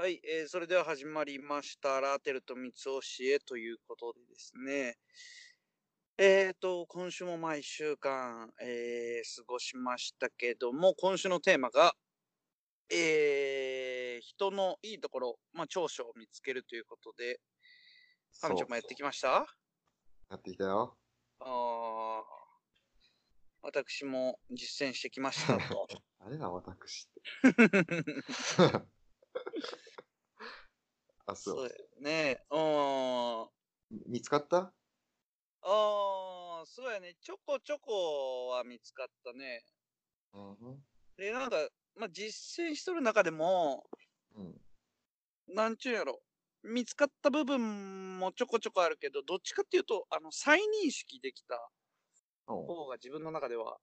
はい、えーそれでは始まりました。ラーテルと三つ教えということでですね。えーと、今週も毎週間、えー過ごしましたけども、今週のテーマが、えー人のいいところ、まあ、長所を見つけるということで、彼女もやってきました？やってきたよ。あー私も実践してきましたと。あれだ、私って。あ、そう。そうだよね。うん。見つかった？ああ、そうやね。ちょこちょこは見つかったね。うん。で、なんか、まあ、実践しとる中でも、うん。なんちゅうんやろ。見つかった部分もちょこちょこあるけど、どっちかっていうと、あの、再認識できた方が自分の中では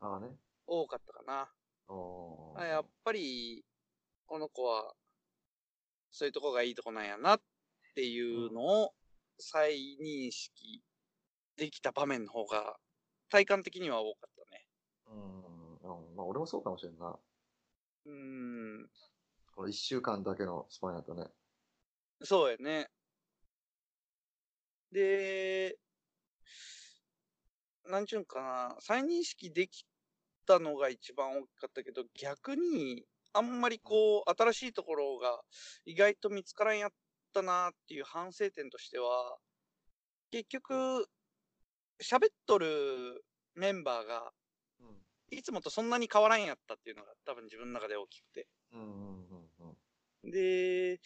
ああね。多かったかな。おあやっぱり、この子は、そういうとこがいいとこなんやなっていうのを再認識できた場面の方が、体感的には多かったね。うん。うん。まあ、俺もそうかもしれんな。うーん。この一週間だけのスパンやとね。そうやね。で、なんちゅうんかな、再認識できたのが一番大きかったけど、逆に、あんまりこう、新しいところが意外と見つからんやったなっていう反省点としては、結局、喋っとるメンバーが、うん。いつもとそんなに変わらんやったっていうのが多分自分の中で大きくて。で、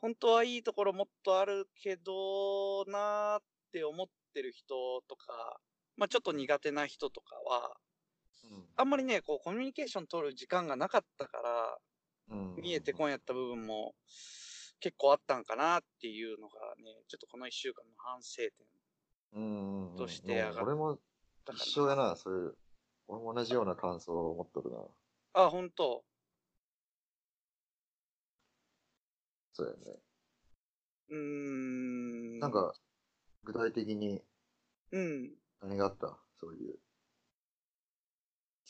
本当はいいところもっとあるけどなーって思ってる人とか、まあちょっと苦手な人とかは、あんまりね、こうコミュニケーション取る時間がなかったから、うん。見えてこんやった部分も結構あったんかなっていうのがね、ちょっとこの一週間の反省点。として上がった俺も。一緒だな、そういう。俺も同じような感想を持っとるな。あ、本当そうやね。うーん。なん、か、具体的にうん。何があった？そういう。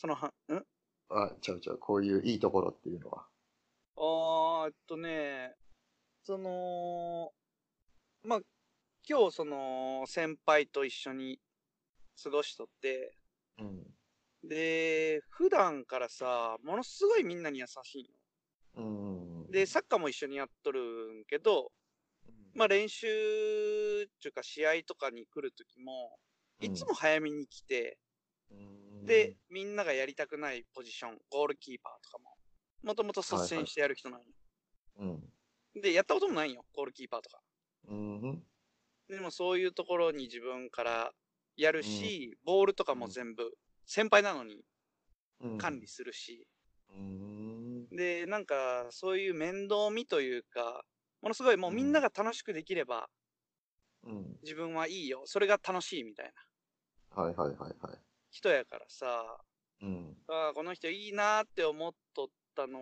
そのは、ん？あ、ちゃうちゃう。こういういいところっていうのは。あーえっとね、その、まあ、今日その先輩と一緒に過ごしとって、うん。で、普段からさ、ものすごいみんなに優しいの。うんうん。で、サッカーも一緒にやっとるんけど、まあ練習っていうか試合とかに来るときも、いつも早めに来て、うん、で、みんながやりたくないポジション、ゴールキーパーとかも、もともと率先してやる人なんよ。うん。で、やったこともないんよ、ゴールキーパーとか。うん。うん。でもそういうところに自分からやるし、ボールとかも全部、先輩なのにうん。管理するし、うん。で、なんかそういう面倒見というか、ものすごいもうみんなが楽しくできればうん。自分はいいよ。それが楽しいみたいなはいはいはいはい。人やからさ、うん。あーこの人いいなって思っとったの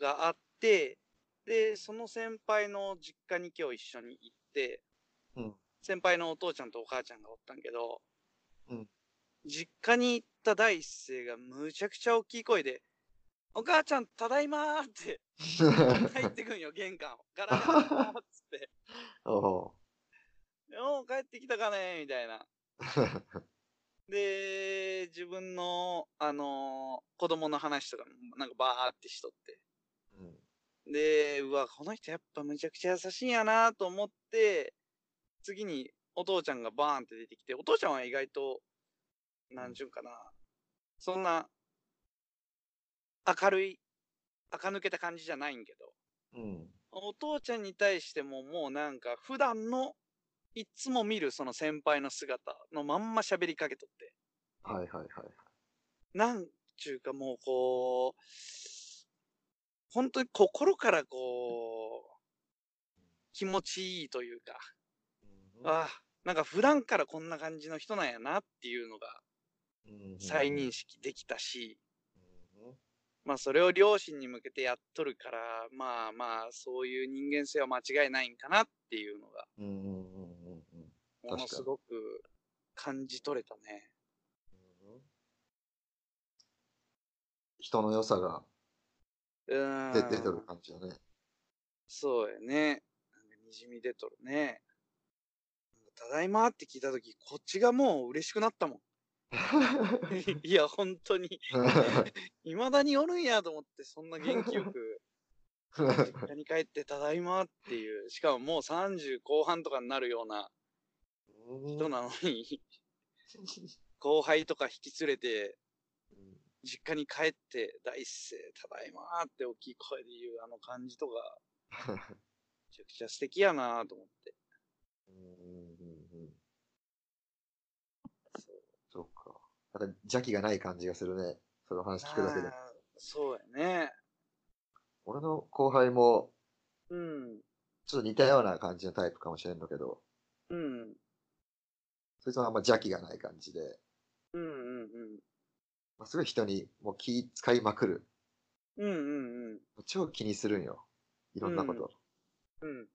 があって、で、その先輩の実家に今日一緒に行って、うん。先輩のお父ちゃんとお母ちゃんがおったんけど、うん実家に行った第一声がむちゃくちゃ大きい声で、お母ちゃん、ただいまーって 入ってくんよ、玄関を。ガラガラーっつって。おうおう、帰ってきたかねみたいな。で、自分の、あのー子供の話とかもなんかバーってしとって。うん。で、うわ、この人やっぱむちゃくちゃ優しいんやなと思って、次にお父ちゃんがバーンって出てきて、お父ちゃんは意外と、なんちゅうんかな、そんな、明るい、垢抜けた感じじゃないんけど、うん。お父ちゃんに対してももうなんか普段の、いつも見るその先輩の姿のまんま喋りかけとって、はいはいはい。なんちゅうかもうこう、本当に心からこう、気持ちいいというか、ああ、なんか普段からこんな感じの人なんやなっていうのが再認識できたし、まあそれを両親に向けてやっとるから、まあまあそういう人間性は間違いないんかなっていうのが、うんものすごく感じ取れたね。うん。人の良さが。出出てる感じだね。そうやね。なんかにじみ出とるね。ただいまって聞いたとき、こっちがもう嬉しくなったもん。いや、本当に。未だにおるんやと思って、そんな元気よく、実家に帰ってただいまっていう、しかももう30後半とかになるような人なのに、後輩とか引き連れて、実家に帰って、大声、ただいまって大きい声で言うあの感じとか、めちゃくちゃ素敵やなと思って。そうそうか。なんか邪気がない感じがするね。その話聞くだけでそうやね。俺の後輩も、うん。ちょっと似たような感じのタイプかもしれんのけど、うん。そいつはあんま邪気がない感じで、うんうんまあ、すごい人にもう気使いまくる。うん。うんうんうん。超気にするんよ。いろんなこと。うん。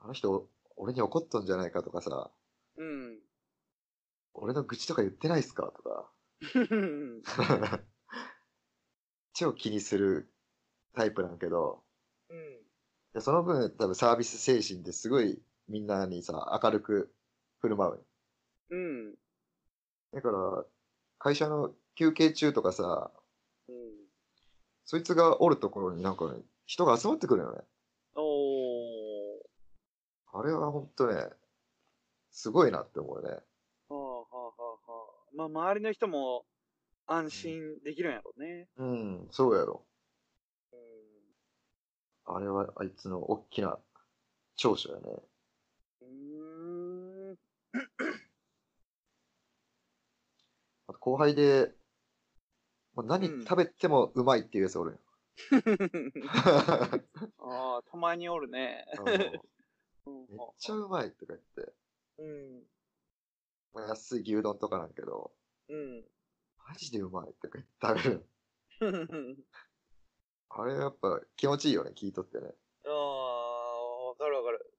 あの人、俺に怒っとんじゃないかとかさ、うん。俺の愚痴とか言ってないっすかとか。うん。超気にするタイプなんけど、うん。でその分多分サービス精神ですごいみんなにさ、明るく振る舞う。うん。だから、会社の休憩中とかさ、うん。そいつがおるところになんかね、人が集まってくるよね。おー。あれはほんとね、すごいなって思うね。はあはあはあはあ。まあ、周りの人も安心できるんやろうね。うん、そうやろ。うん。あれはあいつの大きな長所やね。うーん。後輩で、もう何うん食べてもうまいっていうやつおるんよ。ああ、たまにおるね。うんめっうんちゃうまいとか言って、うん。まあ安い牛丼とかなんけど、うん。マジでうまいとか言って食べる。あれやっぱ気持ちいいよね、聞いとってね。ああ、わかるわかる。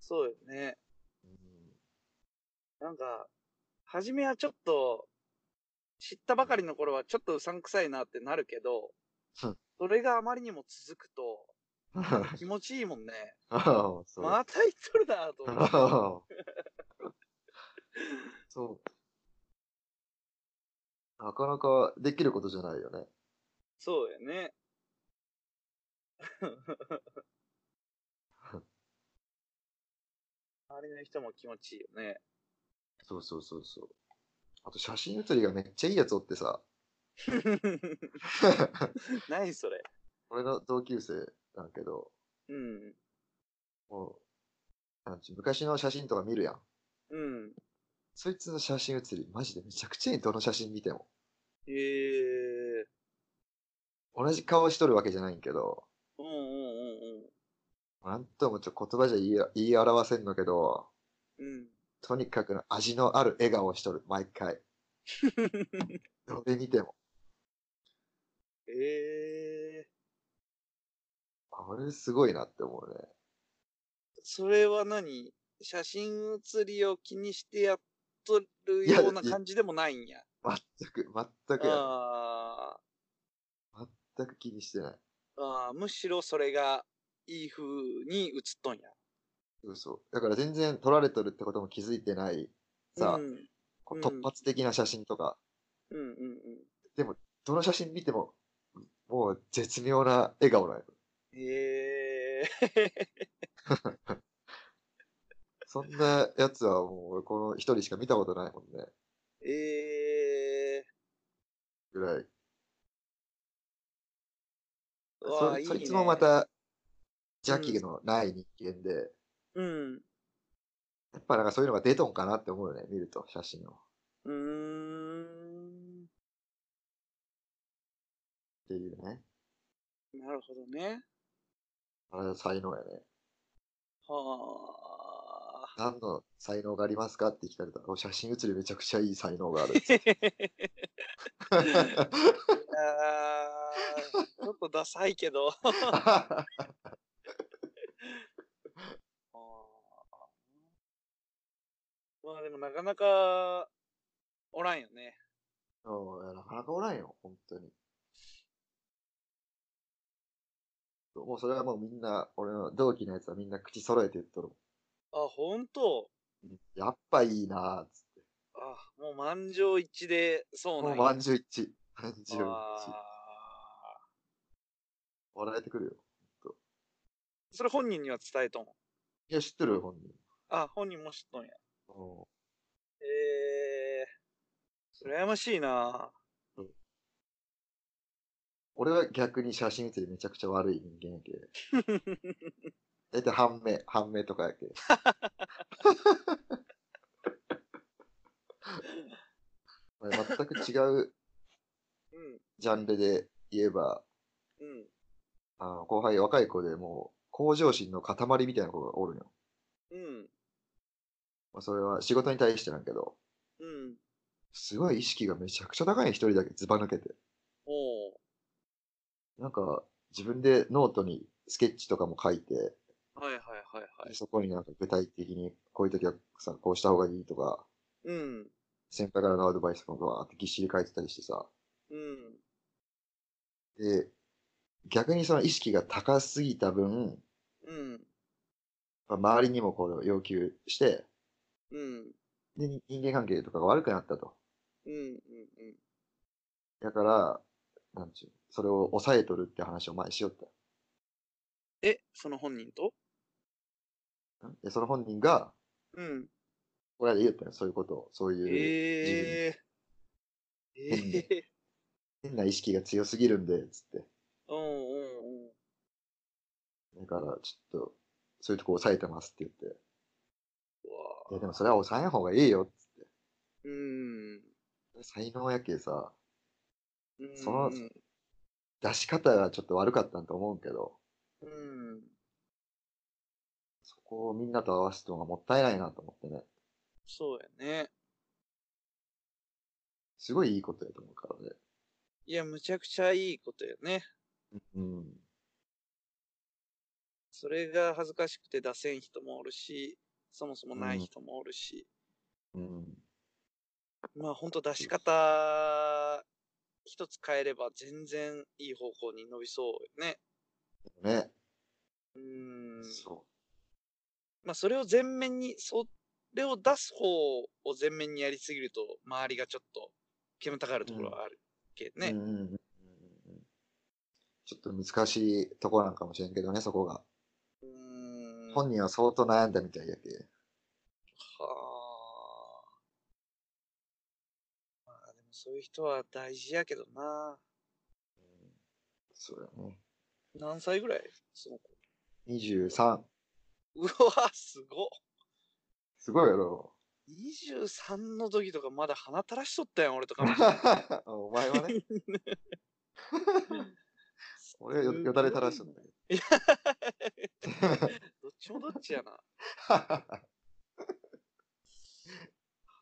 そうよね。なんか、初めはちょっと、知ったばかりの頃はちょっとうさんくさいなってなるけどうん、それがあまりにも続くとうん 気持ちいいもんね。また言っとるなと思って。そう。なかなかできることじゃないよね。そうやね。周りの人も気持ちいいよね。そうそうそうそう。あと写真写りがめっちゃいいやつおってさ、何それ。俺の同級生なんけど、うん。もう、なんち昔の写真とか見るやん。うん。そいつの写真写り、マジでめちゃくちゃいい、どの写真見ても。へえ同じ顔しとるわけじゃないんけど、うんうんうんなんともちょ言葉じゃ言い言い表せんのけど、うん。うん。とにかく味のある笑顔をしとる、毎回。どれ見ても。ええあれすごいなって思うね。それは何？写真写りを気にしてやっとるような感じでもないんや。全く、全くやねあ全く気にしてない。ーあー、むしろそれがいい風に写っとんや。嘘。だから全然撮られとるってことも気づいてない、さ、うん。突発的な写真とか、うんうんうん。どの写真見ても、もう絶妙な笑顔なんよ。ええそんなやつはもう俺この一人しか見たことないもんね。ええぐらい。そいつもまた邪気のない人間で、うん。やっぱなんかそういうのが出とんかなって思うよね、見ると写真を。うーん。っていうね。なるほどね。あれは才能やね。はあ。何の才能がありますかって聞かれたら、お写真写りめちゃくちゃいい才能がある。あーちょっとダサいけど。あーまあでもなかなかおらんよね。うんなかなかおらんよ、本当に。もうそれはもうみんな、俺の同期のやつはみんな口揃えて言っとるあ、ほんともん。やっぱいいなーっつって。あ、もう満場一致で、そうもうんなや。満場一致。満場一致。あ笑えてくるよ。ーそれ本人には伝えとん。いや、知ってるよ、本人。あ、本人も知っとんや。うんえー、羨ましいな俺は逆に写真見てめちゃくちゃ悪い人間やけ。大体半目、半目とかやけ。まあ全く違ううん、ジャンルで言えば、うん、あの後輩、若い子でもう、向上心の塊みたいな子がおるよ。うん、まあ、それは仕事に対してなんやけど、うん。すごい意識がめちゃくちゃ高いの一人だけずば抜けて。おう。なんか、自分でノートにスケッチとかも書いて、はいはいはいはい。そこになんか具体的にこういう時はさ、こうした方がいいとか、うん、先輩からのアドバイスとかわーってぎっしり書いてたりしてさ。うん、で、逆にその意識が高すぎた分、うん、まあ周りにもこれを要求して、うん、で、に人間関係とかが悪くなったと。うん、うん、だから、なんちゅう、それを抑えとるって話を前にしよった。え、その本人と？んで、その本人が、うん。これで言ったよ、そういうことを。そういう、ええ変でええ変な意識が強すぎるんで、つって。うんうんうん。だから、ちょっと、そういうとこ抑えてますって言って。いや、でもそれは抑えん方がいいよ、つっうん。て。才能やけさ、うんその出し方がちょっと悪かったんと思うけど、うん。そこをみんなと合わせてのがもったいないなと思ってね。そうやね。すごいいいことやと思うからね。いや、むちゃくちゃいいことやね。うん。それが恥ずかしくて出せん人もおるし、そもそもない人もおるし。うん。まあほんと出し方一つ変えれば全然いい方向に伸びそうよね。ね。うーん。そまあそれを前面に、それを出す方を前面にやりすぎると、周りがちょっと煙たがるところはあるけどう。ね。うんうんうんうんうん。ちょっと難しいところなんかもしれんけどね、そこが。本人は相当悩んだみたいやけ。はあ。まあでもそういう人は大事やけどな。そうやね。何歳ぐらい？その子。23。うわ、すごっ。すごいやろ。23の時とかまだ鼻垂らしとったやん、俺とか。お前はね。俺はよよだれ垂らしとったけど っちもどっちやな。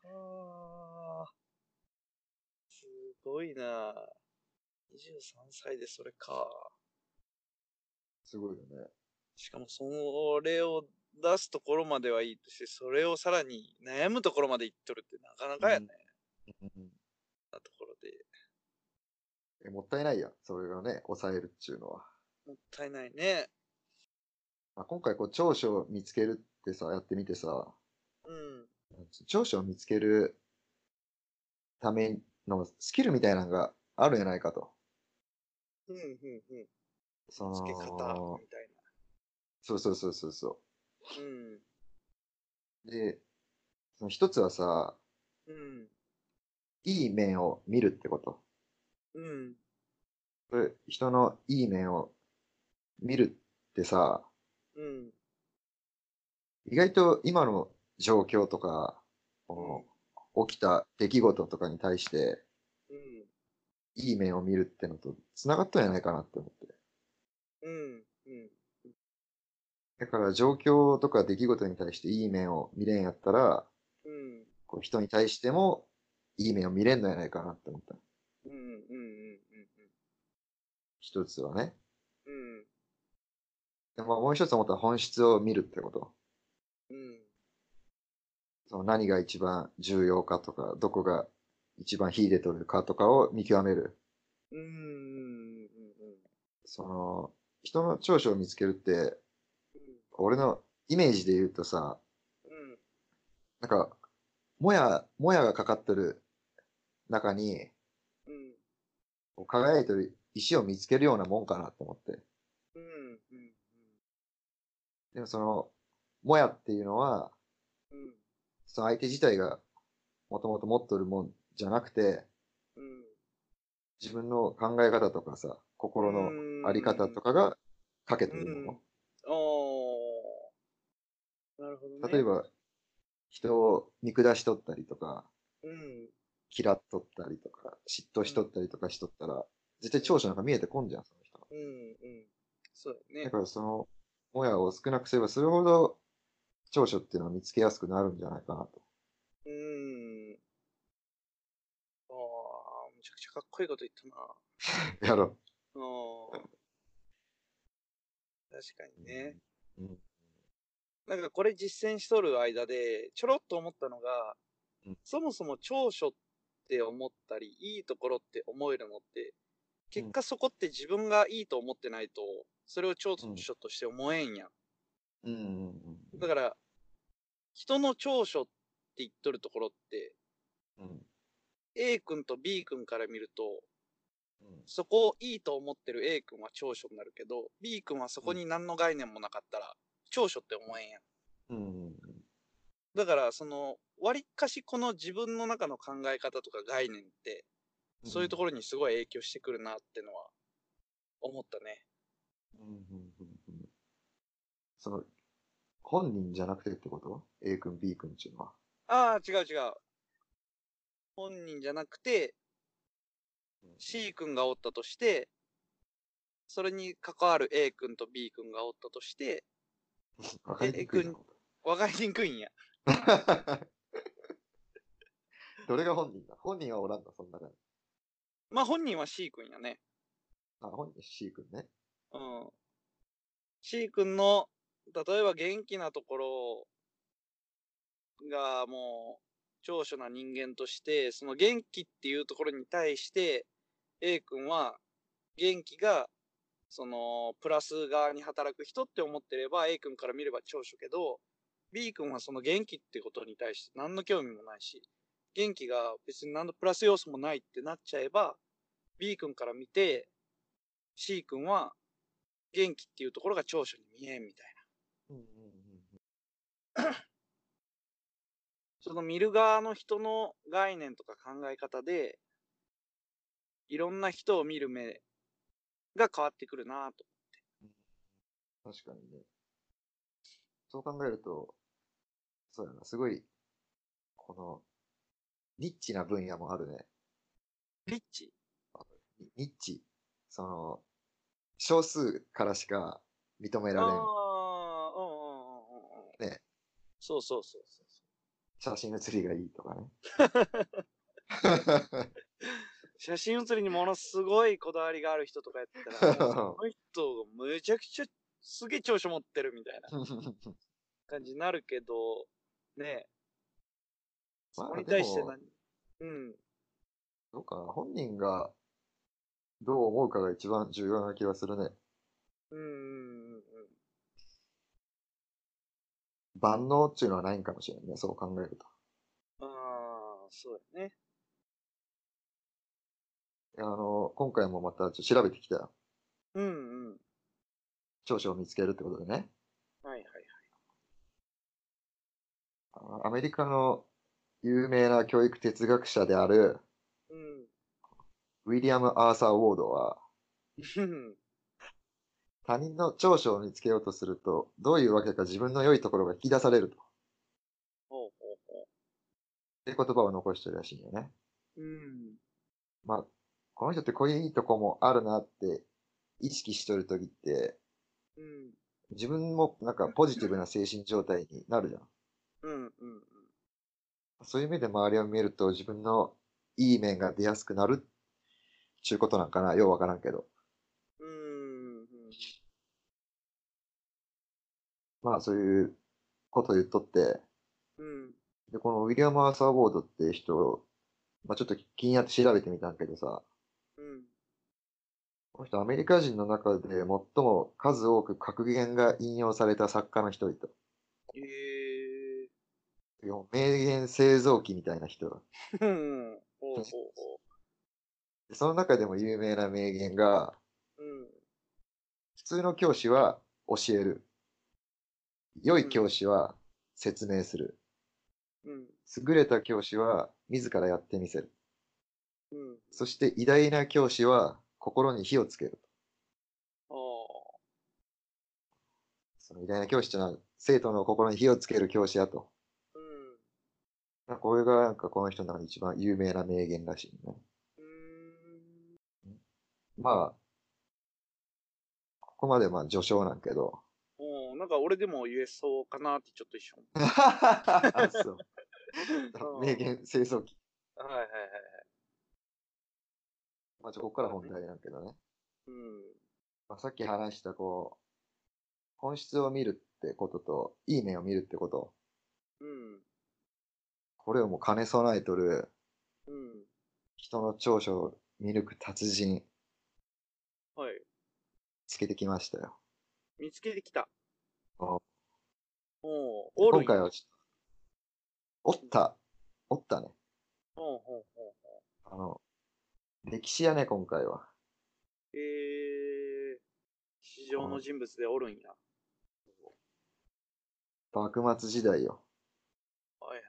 ど。はあ。すごいな。23歳でそれか。すごいよね。しかもそれを出すところまではいいとして、それをさらに悩むところまでいっとるってなかなかやね。うんなところで。えもったいないやん。それがね、抑えるっちゅうのは。もったいないね。まあ、今回こう長所を見つけるってさ、やってみてさ、うん。長所を見つけるためのスキルみたいなのがあるんじゃないかと。うん、うん、うん。そのつけ方みたいそうそうそうそうそな。うん。う。で、その一つはさ、うん。いい面を見るってこと。うん。人のいい面を見るってさ、うん。意外と今の状況とか、この起きた出来事とかに対して、うん。いい面を見るってのと繋がったんじゃないかなって思って。うん。うん。だから状況とか出来事に対していい面を見れんやったら、うん。こう人に対してもいい面を見れんのやないかなって思った。うん。うん。うん。一つはね。うん。でまあもう一つ思ったら本質を見るってこと。うん。その何が一番重要かとか、どこが一番秀でとるかとかを見極める。うん。うん。その、人の長所を見つけるって、俺のイメージで言うとさ、うん。なんか、もや、もやがかかってる中に、うん。輝いてる石を見つけるようなもんかなと思って。うん。うん。でもその、もやっていうのは、うん。その相手自体がもともと持っとるもんじゃなくて、うん。自分の考え方とかさ、心のあり方とかがかけてるもおー。なるほどの。ね。例えば、人を見下しとったりとか、うん。嫌っとったりとか、嫉妬しとったりとかしとったら、絶対長所なんか見えてこんじゃん、その人の。うん。うん。そうだねだ。からその、もやを少なくすればするほど、長所っていうのを見つけやすくなるんじゃないかなと。うん。ああ、めちゃくちゃかっこいいこと言ったな。やろうん。確かう。にね。うん。なんかこれ実践しとる間で、ちょろっと思ったのが、うんそもそも長所って思ったり、いいところって思えるのって、結果そこって自分がいいと思ってないと、それを長所として思えんやん。うんうんうんだから、人の長所って言っとるところって、うん。A 君と B 君から見ると、うんそこをいいと思ってる A 君は長所になるけど、B 君はそこに何の概念もなかったら、長所って思えんやん。うんうんだから、その、割かしこの自分の中の考え方とか概念って、うんそういうところにすごい影響してくるなってのは、思ったね。うんうんうんうんその、本人じゃなくてってこと ?A 君、B 君っていうのは。ああ、違う違う。本人じゃなくて、C 君がおったとして、それに関わる A 君と B 君がおったとして、わかりにくいかりにくいんや。どれが本人だ？本人はおらんの、そんな中に。まあ本人は C 君やね。あ、本人 C 君ね。うん。C 君の、例えば元気なところがもう長所な人間として、その元気っていうところに対して、A 君は元気が、その、プラス側に働く人って思ってれば、A 君から見れば長所けど、B 君はその元気ってことに対して何の興味もないし、元気が別に何のプラス要素もないってなっちゃえば、B 君から見て、C 君は元気っていうところが長所に見えんみたいな。うんうんうん その見る側の人の概念とか考え方で、いろんな人を見る目が変わってくるなと。確かにね。そう考えると、そうやな、すごい、この、ニッチな分野もあるね。リッチ？ニニッチ。その、少数からしか認められん。ああ、うんうんうんうんうん。ね。そうそうそうそう。写真写りがいいとかね。写真写りにものすごいこだわりがある人とかやったら、もうその人がむちゃくちゃすげえ長所持ってるみたいな 感じになるけど、ねえ。そまあこに対して何？うん。どうかな。本人がどう思うかが一番重要な気がするね。うんうんうんうん。万能っていうのはないんかもしれんね。そう考えると。ああ、そうだね。あの、今回もまたちょっと調べてきたよ。うんうん。長所を見つけるってことでね。はいはいはい。アメリカの有名な教育哲学者であるうん。ウィリアム・アーサー・ウォードは、うん。他人の長所を見つけようとすると、どういうわけか自分の良いところが引き出されると。ほうほうほっていう言葉を残してるらしいよね。う。うん。まあ、この人ってこういういいとこもあるなって意識しとるときって、うん。自分もなんかポジティブな精神状態になるじゃん。うん。うん。そういう目で周りを見ると自分のいい面が出やすくなるちゅうことなんかな。ようわからんけど。うん。うん。まあそういうことを言っとって、うん。で、このウィリアム・アーサー・ボードって人、まあちょっと気になって調べてみたんけどさ、うん。この人、アメリカ人の中で最も数多く格言が引用された作家の一人と。ええ名言製造機みたいな人。ー。うん。ほうほうほでその中でも有名な名言が、う。うん。普通の教師は教える。良い教師は説明する。うん。優れた教師は自らやってみせる。うん。そして偉大な教師は心に火をつける。その偉大な教師というのは生徒の心に火をつける教師だと。うん。これがなんかこの人の中で一番有名な名言らしいね。まあ、ここまでまあ序章なんけど。おなんか俺でも言えそうかなってちょっと一瞬。あそう。うん名言清掃機。はいはいはいはい。まあ、ちょここから本題なんけどね。うん。まあ、さっき話したこう、本質を見るってことと、いい面を見るってこと。うん。これをもう兼ね備えとるうん。人の長所を見抜く達人、はい。つけてきましたよ。見つけてきた。おおお今回はちょっと、おった、おったね。ほうほうほうほあの、歴史やね、今回は。う。えー、史上の人物でおるんや。幕末時代よ。はいはいはい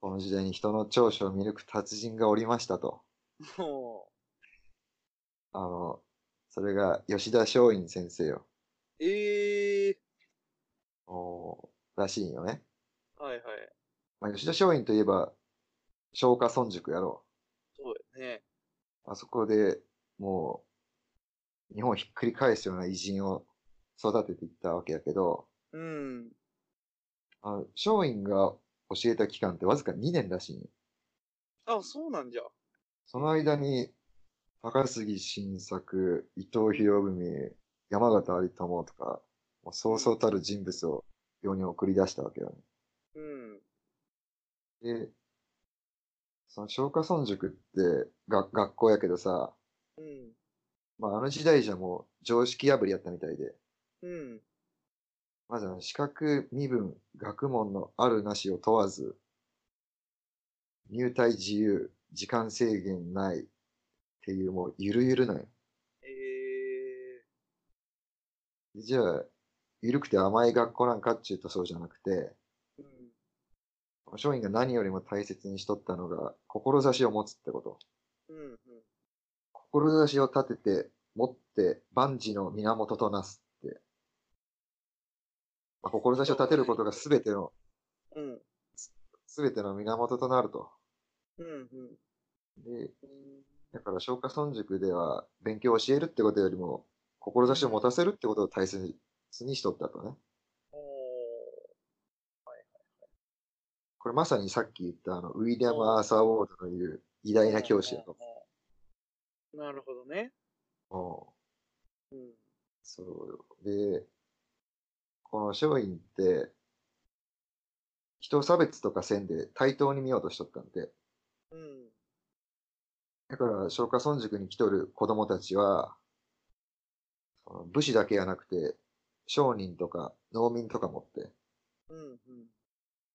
この時代に人の長所を見抜く達人がおりましたと。あの、それが吉田松陰先生よ。う。えー、おらしいんよね。はいはい。まあ、吉田松陰といえば、松下村塾やろそうやね。う。あそこでもう、日本をひっくり返すような偉人を育てていったわけやけど、うん。あの松陰が教えた期間ってわずか2年らしいんよ。あ、そうなんじゃ。その間に、高杉晋作、伊藤博文、山形有朋とか、もうそうそうたる人物を世に送り出したわけよね。うん。で、その松下村塾ってが学校やけどさ、うん。まああの時代じゃもう常識破りやったみたいで、うん。まずあの資格、身分、学問のあるなしを問わず、入隊自由、時間制限ないっていうもうゆるゆるなんよ。えじゃあ、ゆるくて甘い学校なんかっていうとそうじゃなくて、ー、うん。松陰が何よりも大切にしとったのが、志を持つってこと。うん。うん。志を立てて、持って万事の源となすって。まあ、志を立てることが全ての、うん。全ての源となると。うん。うん。で、だから松下村塾では勉強を教えるってことよりも、志を持たせるってことを大切にしとったとね。おー。これまさにさっき言ったあの、ウィリアム・アーサー・ウォードの言う偉大な教師やと。なるほどね。うんうん。そうよ。で、この松陰って、人を差別とかせんで対等に見ようとしとったんで、うん。だから松下村塾に来とる子供たちは、その武士だけやなくて、商人とか農民とかもって、うん。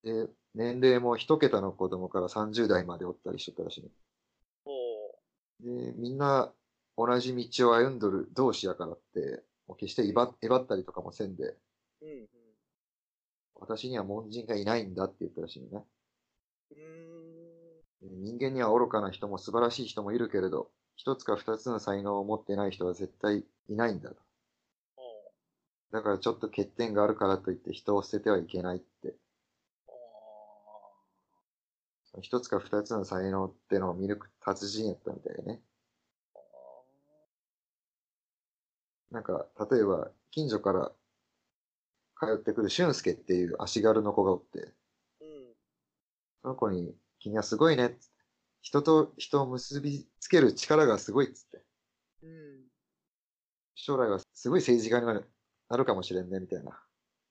うん。で、年齢も一桁の子供から30代までおったりしとったらしいね。で、みんな同じ道を歩んどる同士やからって、もう決して威張ったりとかもせんで、うん。うん。私には門人がいないんだって言ったらしいのね。うーん。で人間には愚かな人も素晴らしい人もいるけれど、一つか二つの才能を持ってない人は絶対いないんだと。おだからちょっと欠点があるからといって人を捨ててはいけないって。一つか二つの才能ってのを見抜く達人やったみたいでね。なんか、例えば、近所から通ってくる俊介っていう足軽の子がおって、ー。うん。その子に、君はすごいね。人と人を結びつける力がすごいっつって。うん。将来はすごい政治家になるなるかもしれんね、みたいな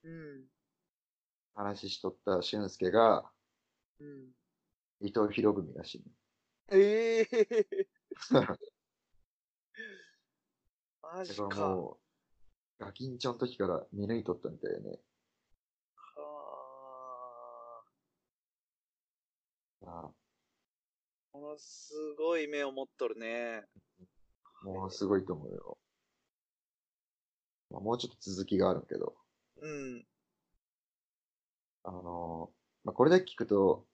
うん。話しとった俊介が、うん。伊藤博文らしいね。ええー。マジか。もう、ガキンチョの時から見抜いとったみたいね。はああ。ものすごい目を持っとるね。もうすごいと思うよ。まあ、もうちょっと続きがあるけど、うん。あのーまあ、これだけ聞くと、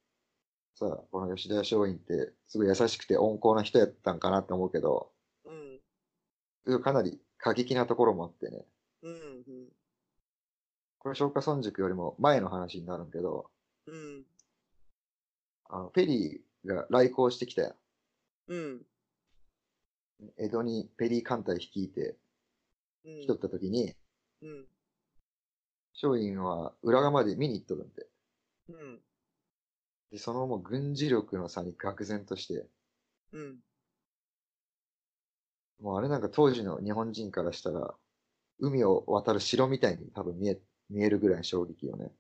さ、この吉田松陰って、すごい優しくて温厚な人やったんかなって思うけど、うん。かなり過激なところもあってね。うん。うん。これ、松下村塾よりも前の話になるんけど、うん。あの、ペリーが来航してきたやん。うん。江戸にペリー艦隊率いてうん。来とった時に、うん。松陰は裏側まで見に行っとるんで。うん。で、そのもう軍事力の差に愕然として、うん。もうあれなんか当時の日本人からしたら、海を渡る城みたいに多分見え、見えるぐらいの衝撃よね。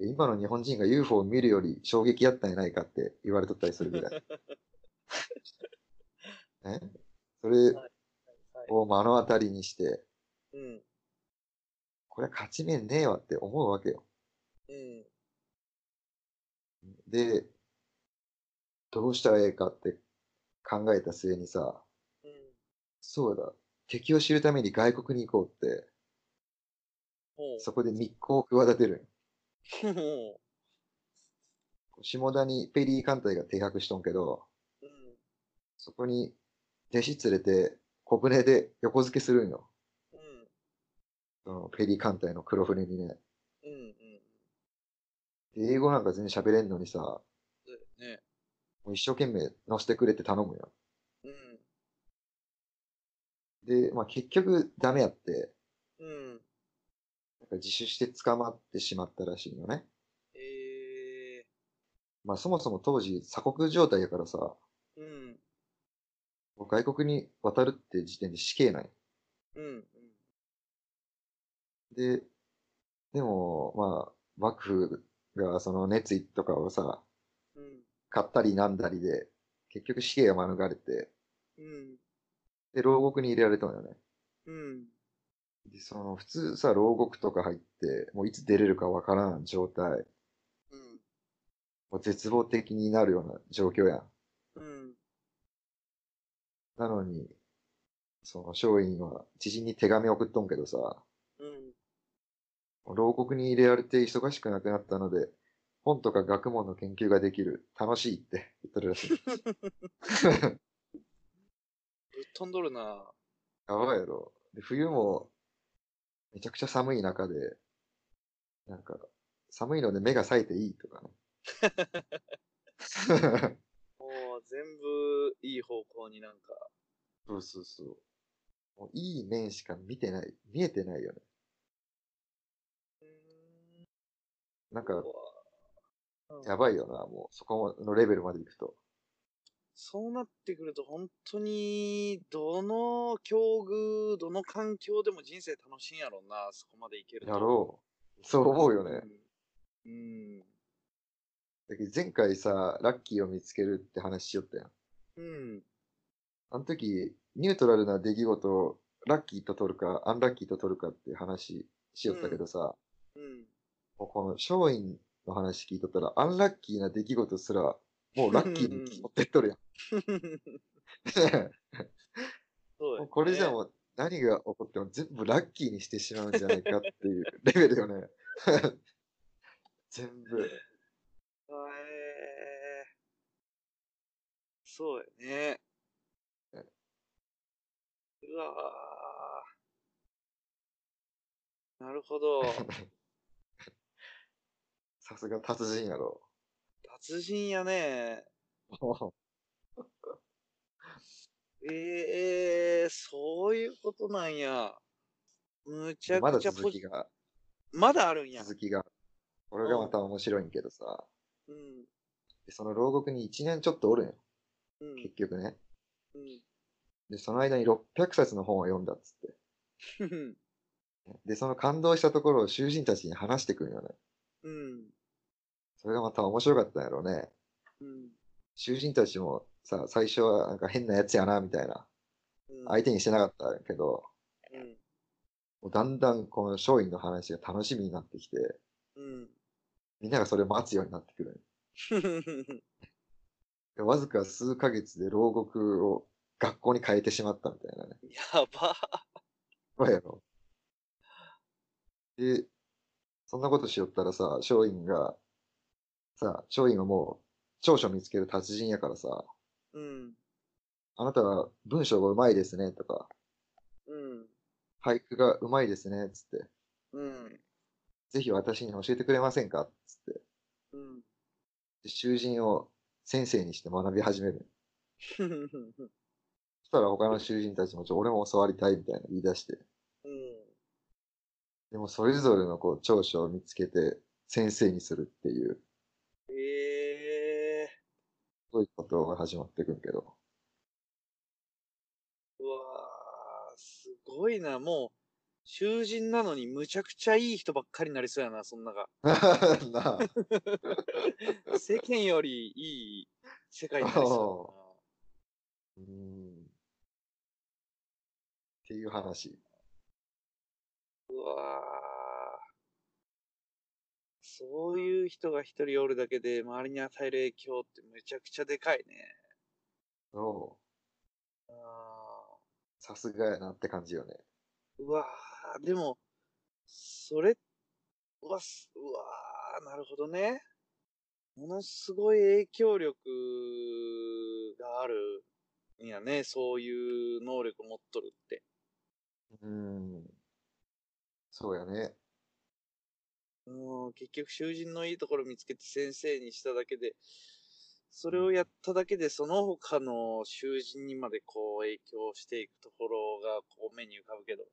今の日本人が UFO を見るより衝撃やったんやないかって言われとったりするぐらい。ね、それ。を目の当たりにして、うん。これは勝ち目ねえわって思うわけよ。うん。で、どうしたらええかって考えた末にさ、うん。そうだ、敵を知るために外国に行こうって。そこで密航を企てるほ下田にペリー艦隊が停泊しとんけど、う。うん。そこに弟子連れて小舟で横付けするんよ。うん。そのペリー艦隊の黒船にね。うん。うん。で英語なんか全然喋れんのにさ、もそうだよね。う一生懸命乗せてくれって頼むよ。うん。で、まあ結局ダメやって、うん。自首して捕まってしまったらしいよね。えまあそもそも当時鎖国状態やからさ、ー。うん。外国に渡るって時点で死刑ない。うん。で、でも、まあ、幕府がその熱意とかをさ、うん。買ったりなんだりで、結局死刑が免れて、うん。で、牢獄に入れられたのよね。うん。で、その、普通さ、牢獄とか入って、もういつ出れるかわからん状態、うん。もう絶望的になるような状況やん。うん。なのに、その、松陰は知人に手紙送っとんけどさ、うん。牢獄に入れられて忙しくなくなったので、本とか学問の研究ができる、楽しいって言ってるらしい。ぶっ飛んどるな。やばいやろ。で、冬も、めちゃくちゃ寒い中で、なんか、寒いので目が冴えていいとかね。もう全部いい方向になんか。そうそうそう。もういい面しか見てない、見えてないよね。なんか、やばいよな、もう、そこのレベルまで行くと。そうなってくると本当にどの境遇、どの環境でも人生楽しいんやろうな、そこまでいけると。やろう。そう思うよね。うん。うん。だけど前回さ、ラッキーを見つけるって話しよったやん。うん。あの時、ニュートラルな出来事をラッキーと取るか、アンラッキーと取るかって話しよったけどさ、うん。もうこの松陰の話聞いとったら、アンラッキーな出来事すら、もうラッキーに持ってっとるやん。そうもうこれじゃもう何が起こっても全部ラッキーにしてしまうんじゃないかっていうレベルよね。全部。う。えー、そうやね。うわーなるほど。さすが達人やろ。達人やね。え えー、そういうことなんや。むちゃまだくちゃポジ続きが、まだあるんや。続きが。これがまた面白いんけどさ、うん。でその牢獄に1年ちょっとおるんよ。うん。結局ね。うん。で、その間に600冊の本を読んだっつって。うん。で、その感動したところを囚人たちに話してくるんよね。うん。それがまた面白かったんやろうね。うん。囚人たちもさ、最初はなんか変なやつやな、みたいな。うん相手にしてなかったけど、うん。もうだんだんこの松陰の話が楽しみになってきて、うん。みんながそれを待つようになってくる。でわずか数ヶ月で牢獄を学校に変えてしまったみたいなね。やば。そうやろ。で、そんなことしよったらさ、松陰が、さ、松陰はもう長所見つける達人やからさ、うん。あなたは文章が上手いですねとか、うん。俳句が上手いですねつって、うん。ぜひ私に教えてくれませんかつって、うん。で囚人を先生にして学び始める。そしたら他の囚人たちもちょ、俺も教わりたいみたいな言い出して、うん。でもそれぞれのこう長所を見つけて先生にするっていう、ええそういうことが始まっていくんけど。ー。うわー、すごいな。もう、囚人なのにむちゃくちゃいい人ばっかりになりそうやな、そんなが。なあ。世間よりいい世界になりそうーん。っていう話。うわー。そういう人が一人おるだけで周りに与える影響ってめちゃくちゃでかいね。そう。あさすがやなって感じよね。ーうわー、でも、それ、うわ、すうわー、なるほどね。ものすごい影響力があるんやね。そういう能力持っとるって。うーん。そうやね。うん、結局囚人のいいところ見つけて先生にしただけで、それをやっただけでその他の囚人にまでこう影響していくところがこう目に浮かぶけど、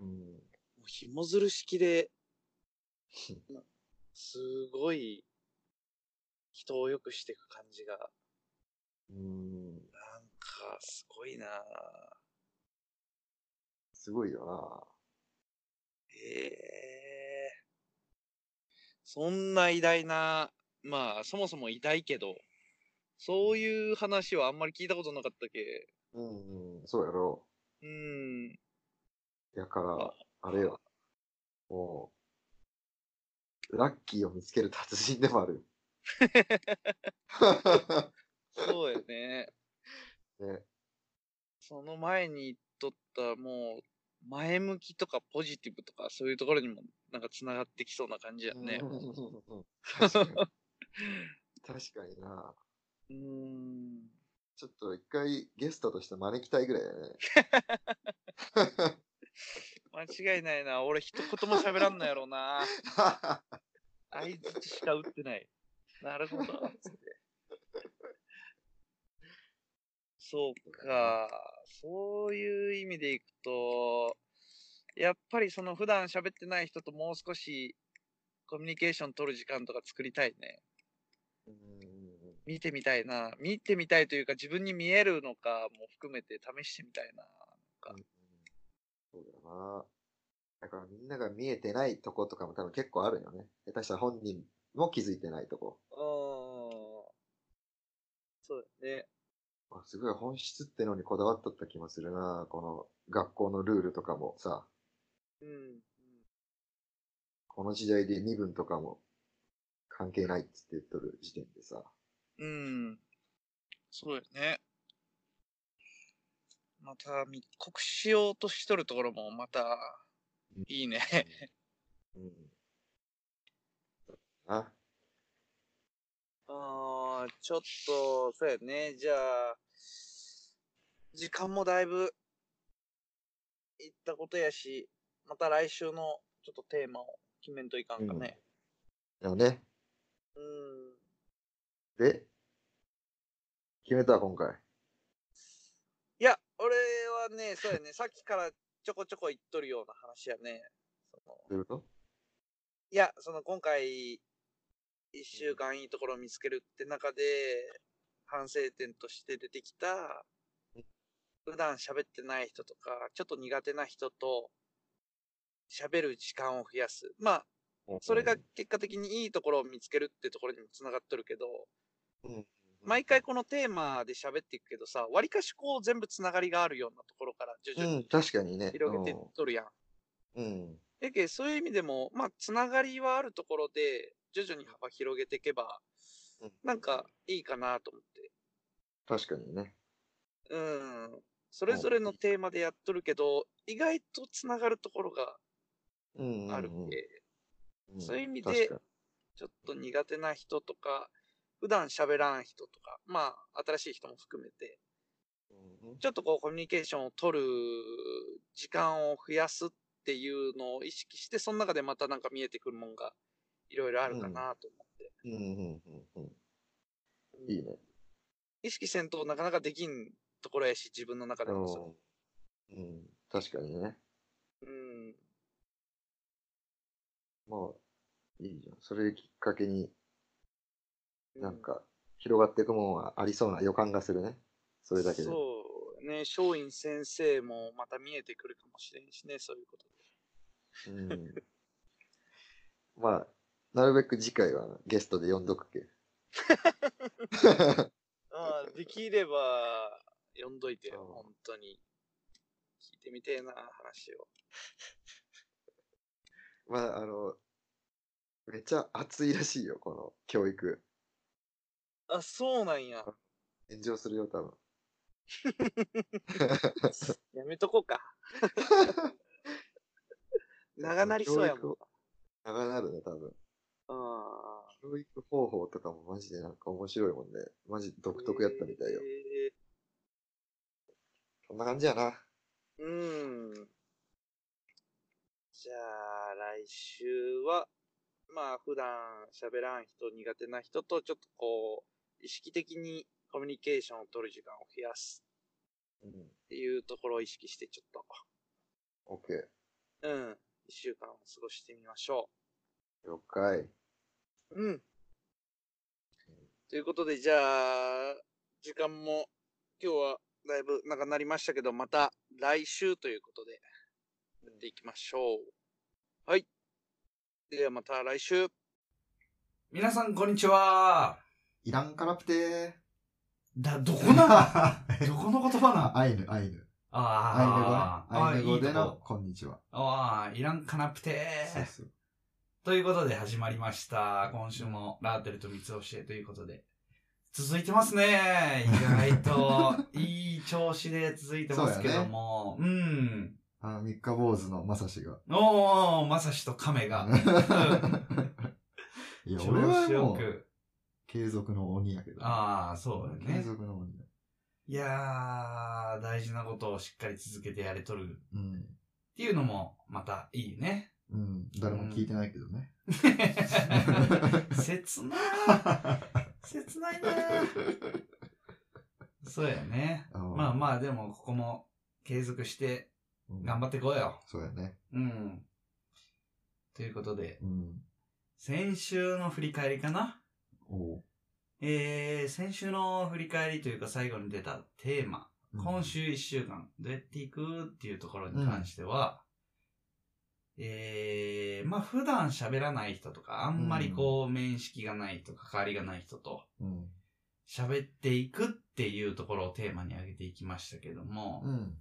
うん。もう紐づる式で、すごい人を良くしていく感じが、うん。なんかすごいなすごいよええそんな偉大な、まあそもそも偉大けど、そういう話はあんまり聞いたことなかったけ。な。うん、うん。そうやろ。うん。やから、あれよ。もう、ラッキーを見つける達人でもある。そうやね。ね。その前に言っとった、もう、前向きとかポジティブとか、そういうところにもなんか繋がってきそうな感じやね。うん確かに。確かにな。うーん。ちょっと一回ゲストとして招きたいぐらいだね。間違いないな。俺一言も喋らんのやろうな。相づちしか打ってない。なるほど。そうか。そういう意味でいくと、やっぱりその普段喋ってない人ともう少しコミュニケーション取る時間とか作りたいね。うん見てみたいな。見てみたいというか自分に見えるのかも含めて試してみたいな。うんそうだよな。だからみんなが見えてないとことかも多分結構あるよね。下手したら本人も気づいてないとこ。うん。そうだね。あすごい本質ってのにこだわっとった気もするな。この学校のルールとかもさ、うん。この時代で身分とかも関係ないって言っとる時点でさ。うん。そうやね。また密告しようとしとるところもまたいいね。うん。あ、あーちょっと、そうやね。じゃあ、時間もだいぶいったことやし、また来週のちょっとテーマを決めんといかんかね。だよね。うん。で、決めた今回。いや、俺はね、そうやね。さっきからちょこちょこ言っとるような話やね。そのどういうこいや、その今回、一週間いいところを見つけるって中で、反省点として出てきたうん、普段喋ってない人とか、ちょっと苦手な人と喋る時間を増やす。まあ、とそれが結果的にいいところを見つけるってところにもつながっとるけど、うん。毎回このテーマで喋っていくけどさ、わりかしこう全部つながりがあるようなところから徐々にうん、確かにね。広げてっとるやん。うん。やけそういう意味でも、まあ、つながりはあるところで、徐々に幅広げていけばうん、なんかいいかなと思って。確かにね。うん。それぞれのテーマでやっとるけど、意外とつながるところが。あるんで、うんそういう意味でちょっと苦手な人とか、普段喋らん人とか、まあ、新しい人も含めて、に。ちょっとこう、コミュニケーションを取る時間を増やすっていうのを意識して、その中でまたなんか見えてくるもんが、いろいろあるかなと思って。うんうんうんうん。いいね。意識せんとなかなかできんところやし、自分の中でもそうん。確かにね。う。うん。まあ、いいじゃん。それきっかけにうなんか広がっていくものはありそうな予感がするね。それだけで。そうね、松陰先生もまた見えてくるかもしれんしね、そういうことで。うん。まあ、なるべく次回はゲストで呼んどくけ。ああ、できれば、呼んどいてよ、うん本当に。聞いてみてえな、話を。まあ、あの、めっちゃ熱いらしいよ、この教育。あ、そうなんや。炎上するよ、多分。やめとこうか。長なりそうやもん長なるね、多分。ああ。教育方法とかもマジでなんか面白いもんね。マジ独特やったみたいよ。えそんな感じやな。ーうん。じゃあ、来週は、まあ、普段喋らん人、苦手な人と、ちょっとこう、意識的にコミュニケーションを取る時間を増やすうん。っていうところを意識して、ちょっオッケー。と、うん、一週間を過ごしてみましょ了解。う。うん。ということで、じゃあ、時間も今日はだいぶ長くなりましたけど、また来週ということで、やっていきましょう。はい。ではまた来週。皆さん、こんにちは。いらんからプテだ、どこー。な どこの言葉なアイヌ、アイヌ。あアイヌ語ね？アイヌ語でのとここんにちは。ああ、いらんかなぷてそうそう。ということで始まりました。今週もラーテルと三つ教えということで。続いてますね。意外と、いい調子で続いてますけども。う,、ん。あの、三日坊主のまさしが。おー、まさしと亀が。いや、調俺は子よもう、く。継続の鬼やけど。ああ、そうだ継ね。続の鬼だ。いやー、大事なことをしっかり続けてやれとるうん。っていうのも、またいいね。うん。誰も聞いてないけどね。切な切ないな そうやね。まあまあ、でも、ここも継続して頑張っってこうよ。そうやね。うん。ということで、うん。先週の振り返りかなおう。えー、先週の振り返りというか最後に出たテーマ、今週一週間どうやっていくっていうところに関しては、えー、まあ普段喋らない人とか、あんまりこう面識がない人、関わりがない人とうん。喋っていくっていうところをテーマに挙げていきましたけども、うん。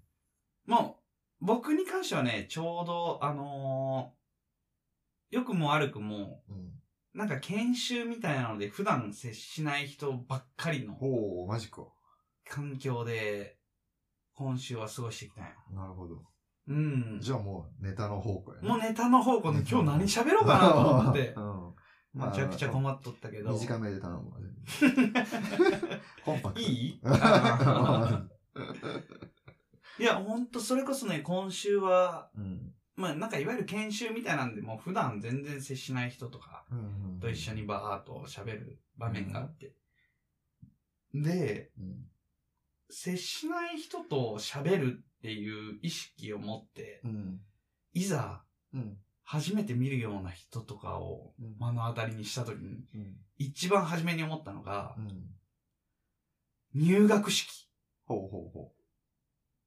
もう僕に関してはね、ちょうどあのー良くも悪くも、うん。なんか研修みたいなので普段接しない人ばっかりのおおマジか。環境で今週は過ごしてきたんよ。なるほど。うん。じゃあもうネタの方向やね。もうネタの方向で今日何喋ろうかなと思って う、ん。めちゃくちゃ困っとったけど。短めで頼むわ。コンパクト。いい？あ いや、ほんとそれこそね、今週は、うん。まあなんかいわゆる研修みたいなんで、もう普段全然接しない人とかうん。と一緒にバーっと喋る場面があって。で、うん。接しない人と喋るっていう意識を持って、うん。いざうん。初めて見るような人とかをうん目の当たりにした時に、うん。一番初めに思ったのがう、ん。入学式。ほうほうほ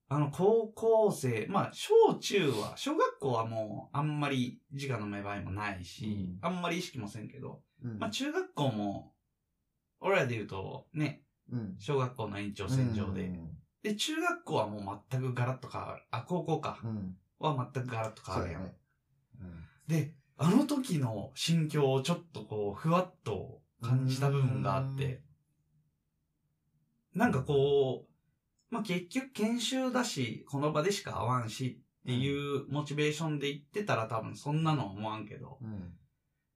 あの、高校生、まあ、小中は、小学校はもう、あんまり自我の芽生えもないし、うんあんまり意識もせんけど、う。うんまあ、中学校も、俺らで言うと、ね、うん。小学校の延長線上で。うんで、中学校はもう全くガラッと変わる。あ、高校か。うん。は全くガラッと変わるやん。ね。うんで、あの時の心境をちょっとこう、ふわっと感じた部分があって、なんかこう、まあ、結局研修だし、この場でしか会わんしっていうモチベーションで言ってたら多分そんなの思わんけど、うん。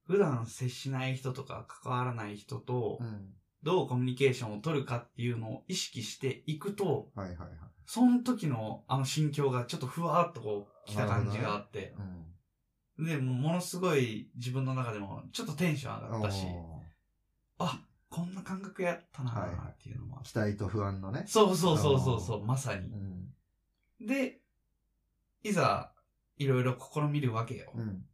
普段接しない人とか関わらない人とうん。どうコミュニケーションを取るかっていうのを意識していくと、はいはいはい。その時のあの心境がちょっとふわっとこう来た感じがあって、うん。で、もうものすごい自分の中でもちょっとテンション上がったし、あ、こんな感覚やったなはいはいーっていうのもあって期待と不安のね。そうそうそうそうそう、まさにう。ん。で、いざ、いろいろ試みるわけよ。うん。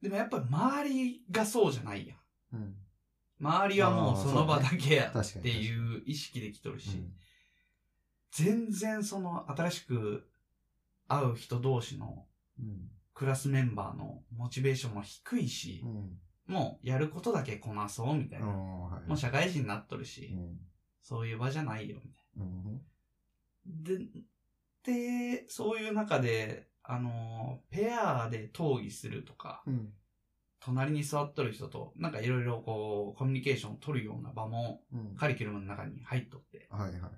でもやっぱり周りがそうじゃないやん。うん。周りはもうその場だけやっていう意識できとるし、うん全然その新しく会う人同士のうん。クラスメンバーのモチベーションも低いしう、ん。もうやることだけこなそうみたいな。もう社会人になっとるし、うん。そういう場じゃないよみたいうん。な。で、で、そういう中で、あの、ペアで討議するとか、うん。隣に座っとる人と、なんかいろいろこう、コミュニケーションを取るような場も、うん。カリキュラムの中に入っとって、はいはいはい。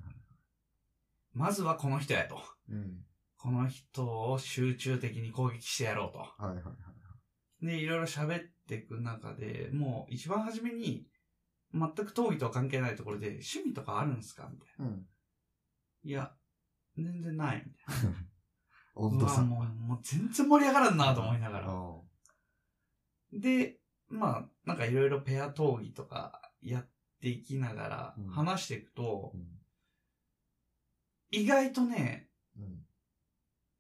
まずはこの人やと。うん。この人を集中的に攻撃してやろうと。はいはいはい。で、いろいろ喋っていく中で、もう一番初めに、全く討議とは関係ないところで、趣味とかあるんすかみたいな。うん。いや、全然ない。みたいな。温度差。もう、もう全然盛り上がらんなと思いながら。うで、まあ、なんかいろいろペア討議とかやっていきながらうん話していくと、ん。意外とね、うん。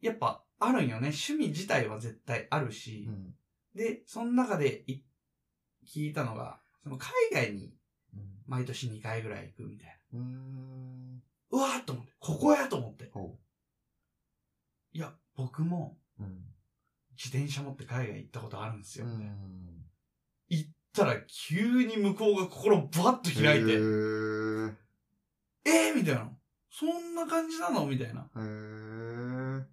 やっぱあるんよね。趣味自体は絶対あるし、うん。で、その中でい聞いたのが、その海外にうん。毎年2回ぐらい行くみたいな。うーん。うわーっと思って、ここやと思って。ほいや、僕もう。うん。自転車持って海外行ったことあるんですよ。うん。行ったら急に向こうが心バッと開いへて、ーえー、みたいな。そんな感じなの？みたいな。へー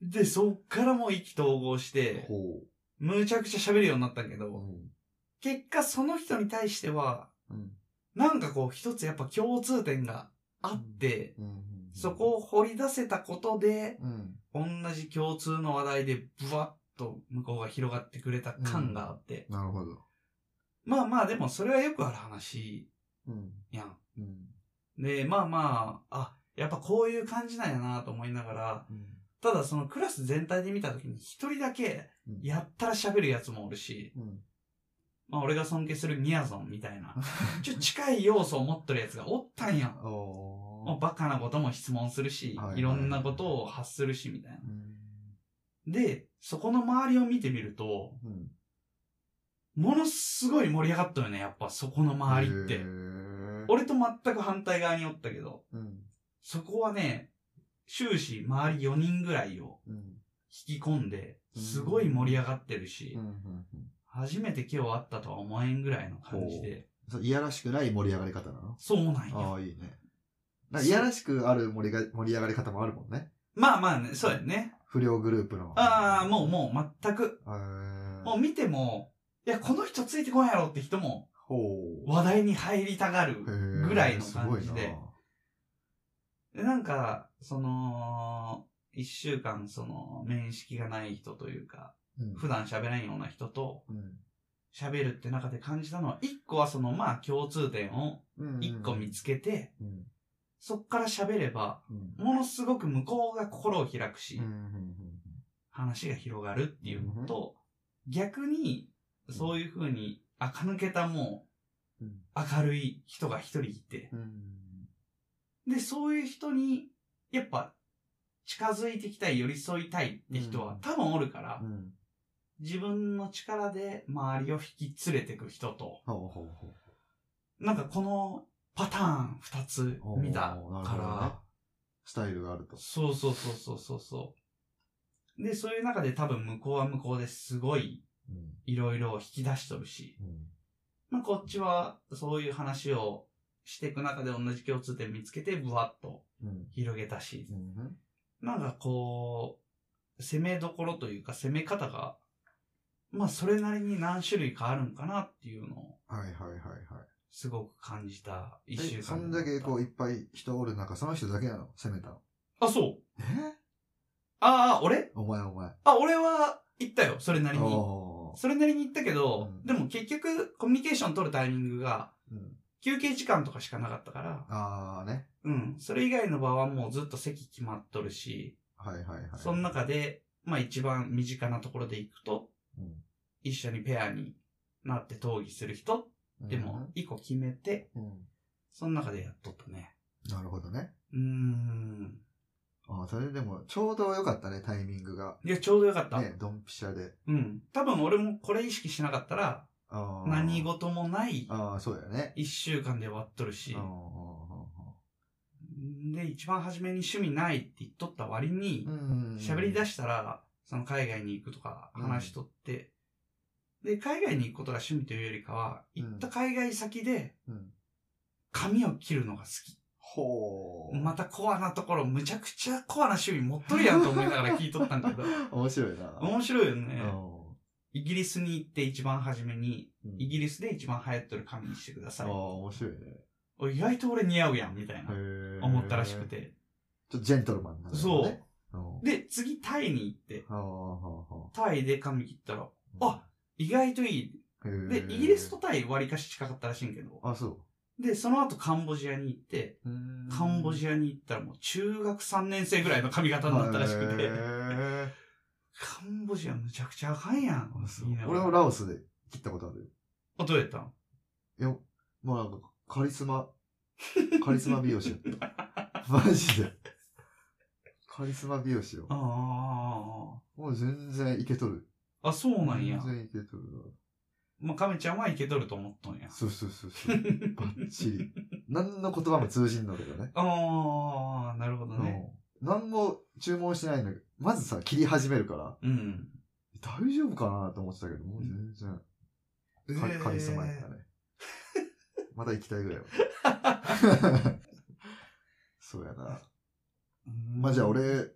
で、そっからもう意気投合して、ほむちゃくちゃ喋るようになったけう。ど、ん。結果その人に対しては、うん。なんかこう一つやっぱ共通点があって、うん。そこを掘り出せたことで、うん。同じ共通の話題でブワッと向こうが広がってくれた感があって、なるほど。まあまあでもそれはよくある話うん。やん。うん。で、まあまあ、あ、やっぱこういう感じなんやなと思いながら、うん。ただそのクラス全体で見た時に一人だけうんやったら喋るやつもおるし、うん。まあ俺が尊敬するミヤゾンみたいな、ちょっと近い要素を持ってるやつがおったんや。おもうバカなことも質問するし、はいはいいろんなことを発するしみたいな。うん。で、そこの周りを見てみると、うん。ものすごい盛り上がったよね、やっぱそこの周りって俺と全く反対側におったけど、うん。そこはね、終始周り4人ぐらいをうん。引き込んで、すごい盛り上がってるし。初めて今日会ったとは思えんぐらいの感じで、いやらしくない盛り上がり方なの？そうなんあよ。あ、いいね。なんかいやらしくある盛りが盛り上がり方もあるもんね。まあまあね、そうやね。不良グループの。ああ、もうもう全く、もう見ても、いや、この人ついてこんやろって人も。話題に入りたがるぐらいの感じで。で、なんか、その、一週間、その、面識がない人というか、うん普段喋らんような人とうん喋るって中で感じたのは、一個はその、まあ、共通点をうん一個見つけて、うんそっから喋れば、うん。ものすごく向こうが心を開くし、話が広がるっていうのと、逆に、そういう風に、垢抜けたもう、うん。明るい人が一人いて、うん。で、そういう人に、やっぱ、近づいてきたい、寄り添いたいって人はうん。多分おるから、うん。自分の力で周りを引き連れてく人と、なんかこのパターン二つう見たから、スタイルがあると。そうそうそうそうそうそう。で、そういう中で多分向こうは向こうですごいうんいろいろ引き出しとるし、うんまあ、こっちはそういう話をしていく中で同じ共通点見つけて、ブワッとうん。広げたし、うん。なんかこう、攻めどころというか攻め方が、まあそれなりに何種類かあるんかなっていうのをはいはいはいはい。すごく感じた一週間えそんだけこういっぱい人おる中、その人だけなの？攻めたの？あ、そう。え？ああ、俺？お前お前。あ、俺は行ったよ、それなりに。おーそれなりに行ったけど、うんでも結局コミュニケーション取るタイミングがうん。休憩時間とかしかなかったから、あーね。うん。それ以外の場はもうずっと席決まっとるし、はいはいはい。その中で、まあ一番身近なところで行くと、うん一緒にペアになって討議する人でも一個決めて、うん。その中でやっとったね。なるほどね。うーん。ああ、それでも、ちょうど良かったね、タイミングが。いや、ちょうどよかった。ね、ドンピシャで。うん。多分俺もこれ意識しなかったら、何事もないああ、そうだよね。一週間で終わっとるしで、一番初めに趣味ないって言っとった割に。喋り出ししたら、その海外に行くとか話しとって、で、海外に行くことが趣味というよりかは、うん行った海外先でうん。髪を切るのが好き。ほー。またコアなところ、むちゃくちゃコアな趣味持っとるやんと思いながら聞いとったんだけど、面白いな。面白いよね。うんイギリスに行って一番初めに、うんイギリスで一番流行ってる髪にしてくださいああ、。面白いね。お意外と俺似合うやん、みたいな、へ思ったらしく。て。ちょっとジェントルマンなんだそう。で、次タイに行って、タイで髪切ったら、ああ意外といい。で、イギリスとタイ割かし近かったらしいんけど、あ、そで、その後カンボジアに行って、カンボジアに行ったらもう中学3年生ぐらいの髪型になったらしくて、へカンボジアむちゃくちゃあかんやん俺もラオスで切ったことあるよ。あ、どうやったん？いや、もうなんか、カリスマ、カリスマ美容師やった。マジで。カリスマ美容師よ。あもう全然いけとる。あ、あ、そうなんや。全然いけとるな。まあ、亀ちゃんはいけとると思っとんや。そうそうそうそう。バッチリ。何の言葉も通じんのだけどね。ああ、なるほどね。うん何も注文してないのに、まずさ、切り始めるから、うん。大丈夫かなと思ってたけど、もう全然、カリカリスマやったね。また行きたいぐらいは。そうやな。まあじゃあ、俺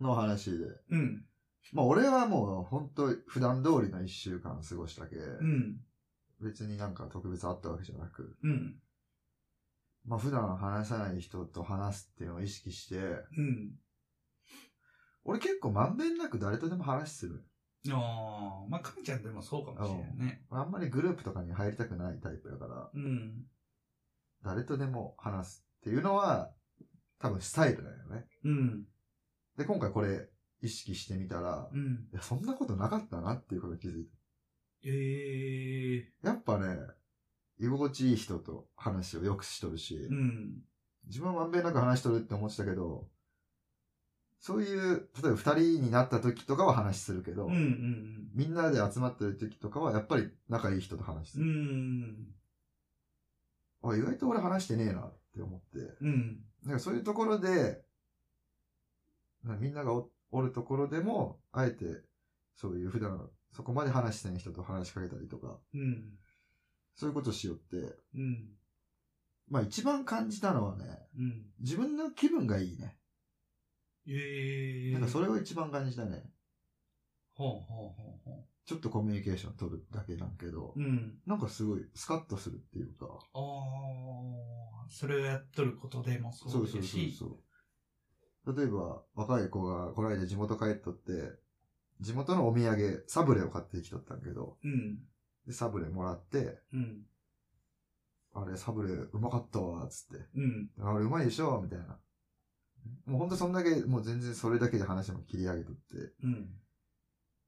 の話で。うん。まあ俺はもう本当普段通りの一週間過ごしたけ、うん。別になんか特別あったわけじゃなく、うん。まあ普段話さない人と話すっていうのを意識して、うん。俺結構まんべんなく誰とでも話する。ああ、まあ、亀ちゃんでもそうかもしれないね。あんまりグループとかに入りたくないタイプだから、うん。誰とでも話すっていうのは、多分スタイルだよね。うん。で、今回これ意識してみたら、いうん。や、そんなことなかったなっていうことに気づいええた。やっぱね、居心地いい人と話をよくしとるし、うん。自分はまんべんなく話しとるって思ってたけど、そういう、例えば二人になった時とかは話するけど、うん。うん。みんなで集まってる時とかはやっぱり仲いい人と話すうる。ん。あ、意外と俺話してねえなって思って。うん。なんかそういうところで、みんながおおるところでも、あえて、そういう普段そこまで話してない人と話しかけたりとか、うん。そういうことしよって、うん。まあ一番感じたのはね、うん。自分の気分がいいね。ええなんかそれを一番感じたね。ほうほうほうほちょっとコミュニケーション取るだけなんけどう。、うん。なんかすごいスカッとするっていうか、ああ、それをやっとることでもそうですし。そう。例えば、若い子がこの間地元帰っとって、地元のお土産、サブレを買ってきとったんけど、うん。で、サブレもらって、うん。あれ、サブレうまかったわ、つって。うん。あれうまいでしょみたいな。もうほんとそんだけ、もう全然それだけで話も切り上げとって。うん。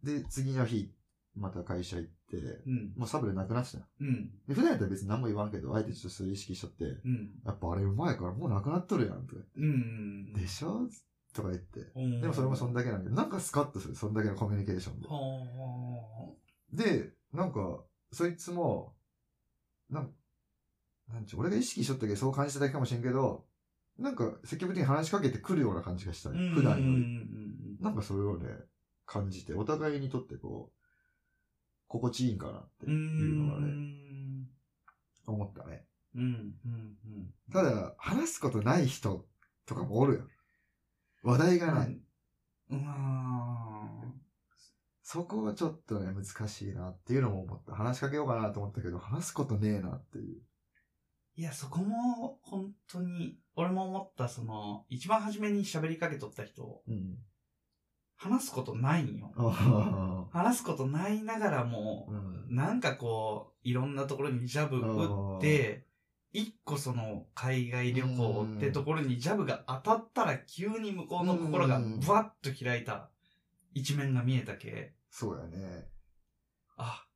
で、次の日、また会社行って、うん。もうサブレなくなってたよ。うん。で、普段やったら別に何も言わんけど、相手ちょっとそれ意識しちゃって、うん。やっぱあれうまいからもうなくなっとるやん、とか。うん。でしょとか言って。うんでもそれもそんだけなんだけど、なんかスカッとする、そんだけのコミュニケーションで。はで、なんか、そいつも、なんなんちゅう、俺が意識しとったけど、そう感じただけかもしれんけど、なんか積極的に話しかけてくるような感じがしたあ。ね。普段ようんり。うんなんかそれをね、感じて、お互いにとってこう、心地いいんかなっていうのがね、ん。思ったね。うん、うん、うん。ただ、話すことない人とかもおるよ。話題がない。うーん。そこはちょっとね、難しいなっていうのも思った。話しかけようかなと思ったけど、話すことねえなっていう。いや、そこも、本当に、俺も思った、その、一番初めに喋りかけとった人、うん。話すことないんよ。あ話すことないながらもあ。う、ん。なんかこう、いろんなところにジャブ打って、一個その海外旅行ってところにジャブが当たったら急に向こうの心がうんブワッと開いた一面が見えたけ、そうやね。あ、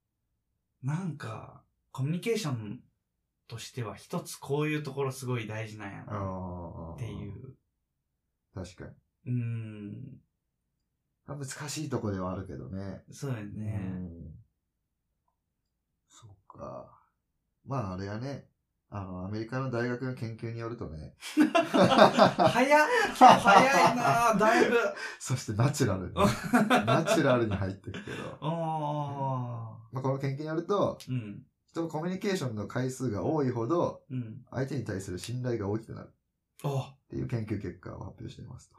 なんかコミュニケーションとしては一つこういうところすごい大事なんやあなあ。っていう。確かに。うーん、難しいとこではあるけどね。そうやうね。ん。そうか。まああれやね。あの、アメリカの大学の研究によるとね。早い早いなだいぶ。そしてナチュラルに。ナチュラルに入ってるけど。あまあ、この研究によると、ーうん、人のコミュニケーションの回数が多いほど、うん。相手に対する信頼が大きくなるあ、っていう研究結果を発表しています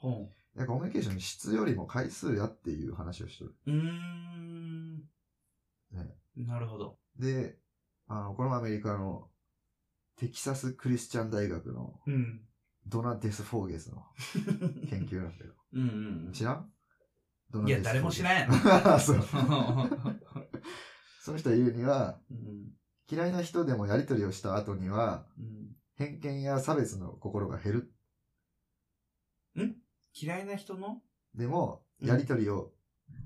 と。ほでコミュニケーションの質よりも回数やっていう話をしてる。う。ん。ねなるほど。で、あの、このアメリカのテキサスクリスチャン大学のうん。ドナ・デス・フォーゲスの 研究なんだけど。うんうん知らん？ドうん。いや、誰も知らんやん。ろ。そう。その人が言うには、うん。嫌いな人でもやりとりをした後には、うん偏見や差別の心が減る。嫌いな人の？でも、うんやりとりを、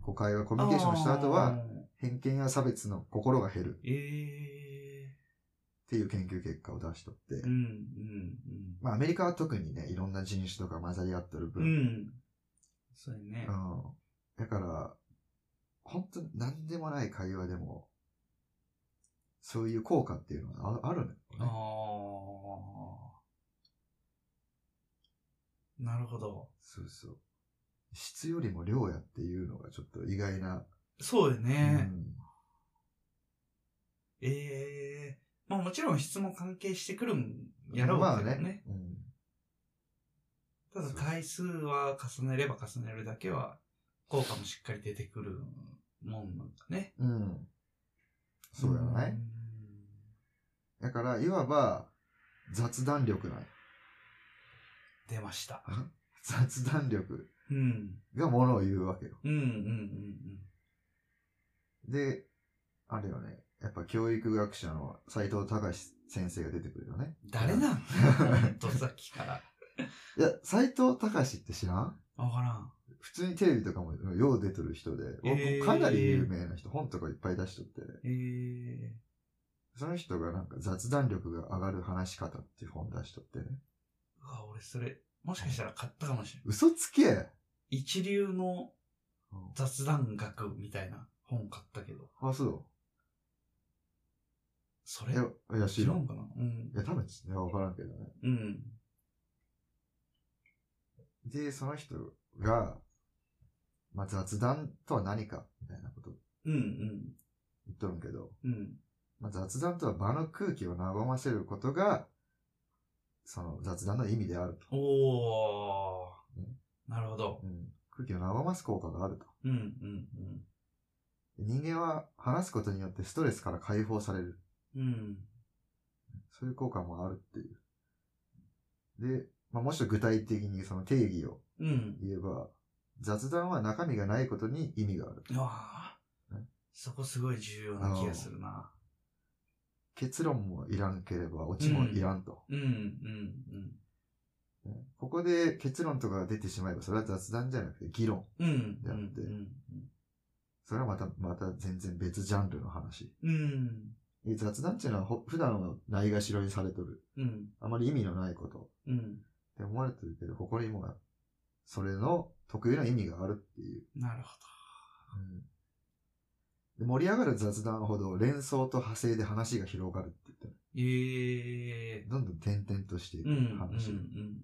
こう会話、コミュニケーションした後は、偏見や差別の心が減るえっていう研究結果を出しとって、えー。うんまあアメリカは特にね、いろんな人種とか混ざり合ってる分、うん。うん。そうやね。うんだから、本当なんでもない会話でも、そういう効果っていうのはああるのよあね。あ。なるほど。そうそう。質よりも量やっていうのがちょっと意外な。そうよね。うんええまあもちろん質も関係してくるんやろうまあけどね。ね。うんただ回数は重ねれば重ねるだけは効果もしっかり出てくるもんなんかね。うん。そうやない、んだから、いわば、雑談力ない。出ました。雑談力うん。がものを言うわけよ。うんうんうんで、あれよね。やっぱ教育学者の斎藤隆先生が出てくるよね。うん。誰なん？とさっきから。いや、斎藤隆って知らん？わからん。普通にテレビとかもよう出てる人で、えーかなり有名な人、本とかいっぱい出しとって、ええその人がなんか雑談力が上がる話し方っていう本出しとってね。うわ、俺それ、もしかしたら買ったかもしれない。嘘つけ一流のうん雑談学みたいな本買ったけど。あ、そそうれいや、いや、知らん。知らんかな？うんい。や、多分、いや、わからんけどね。うん。で、その人が、まあ、雑談とは何か、みたいなことうんうん。言っとるんけど、うん。まあ、雑談とは場の空気を和ませることが、その雑談の意味であると。おーね。なるほど。うん、空気を和ます効果があると。うんうん人間は話すことによってストレスから解放される。うん。うん。そういう効果もあるっていう。で、まあ、もっと具体的にその定義をうん。言えば、雑談は中身がないことに意味がある。うわあねそこすごい重要な気がするな。結論もいらんければ、オチもいらんと。うんうんねここで結論とかが出てしまえば、それは雑談じゃなくて議論。うん。うん。やってうんそれはまた、また全然別ジャンルの話。うん。え雑談っていうのはほ普段はないがしろにされとる。うん。あまり意味のないことうん。って思われてるけど、ここにもそれの特有な意味があるっていう。なるほうんで盛り上がる雑談ほど連想と派生で話が広がるって言ってるど。ええどんどん点々としていくうん。うん。話。うん。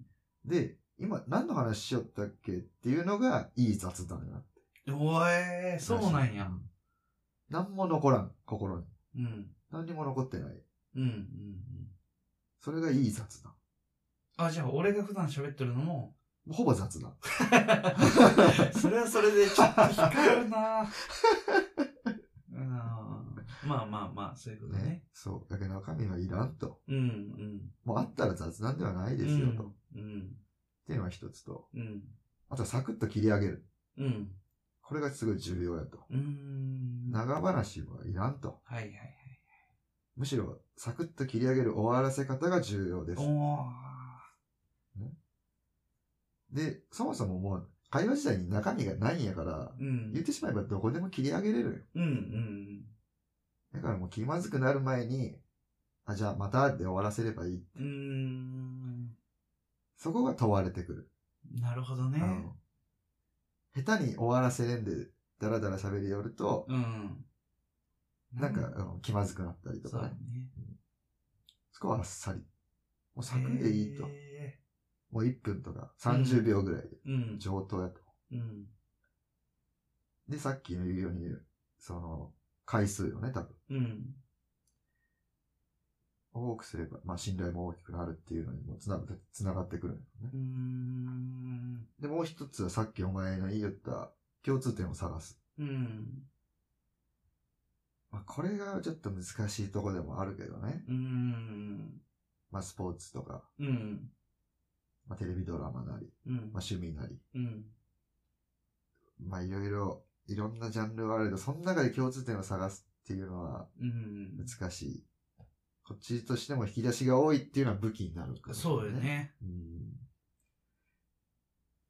で、今何の話しよったっけっていうのがいい雑談になって。おえー、そうなんや。い何も残らん、心に。うん。何にも残ってない。うん。うん。それがいい雑談。あ、じゃあ俺が普段喋ってるのも、ほぼ雑談。それはそれでちょっと引っかかるなうん。まあまあまあ、そういうことね。ね。そう。だけど中身はいらんと。うん。うん。もうあったら雑談ではないですよと。っうん。ていうのが一つと。うん。あとはサクッと切り上げる。うん。これがすごい重要やと。うん。長話はいらんと。はいはいはい。むしろ、サクッと切り上げる終わらせ方が重要です。おー。で、そもそももう、会話自体に中身がないんやから、うん。言ってしまえばどこでも切り上げれるよ。うんうんだからもう気まずくなる前に、あ、じゃあまたで終わらせればいい。うん。うーん。そこが問われてくる。なるほどね。うん。下手に終わらせれんで、だらだら喋りよると、うん。なんか、うん気まずくなったりとそうだかねね。。そこはあっさり。もうサクでいいと。へもう1分とか30秒ぐらいでーうん。上等やと。うん。で、さっきの言うように、その、回数よね、多分。うん。多くすれば、まあ信頼も大きくなるっていうのにもつながつながってくるんだよう。ん。で、もう一つはさっきお前の言った共通点を探す。うん。まあこれがちょっと難しいとこでもあるけどね。うん。まあスポーツとか、うん。まあテレビドラマなり、うんまあ。趣味なり、うん。まあいろいろ、いろんなジャンルはあるけど、その中で共通点を探すっていうのはうん。難しい。こっちとしても引き出しが多いっていうのは武器になるから、そうよ。ね。うん。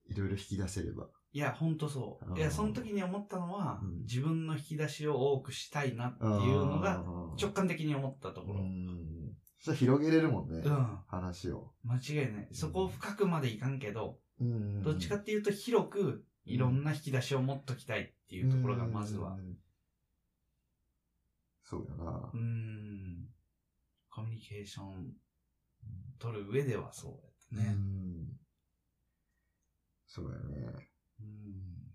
いろいろ引き出せれば。いや、ほんとそう。うんいや、その時に思ったのは、うん自分の引き出しを多くしたいなっていうのが、直感的に思ったところ。うん。広げれるもんね。うん。話を。間違いない。そこを深くまでいかんけど、うんどっちかっていうと広く、いろんな引き出しを持っときたいっていうところがまずはう。んそうやなう。ん。コミュニケーション取る上ではそうやったね。うんそうやね。うん。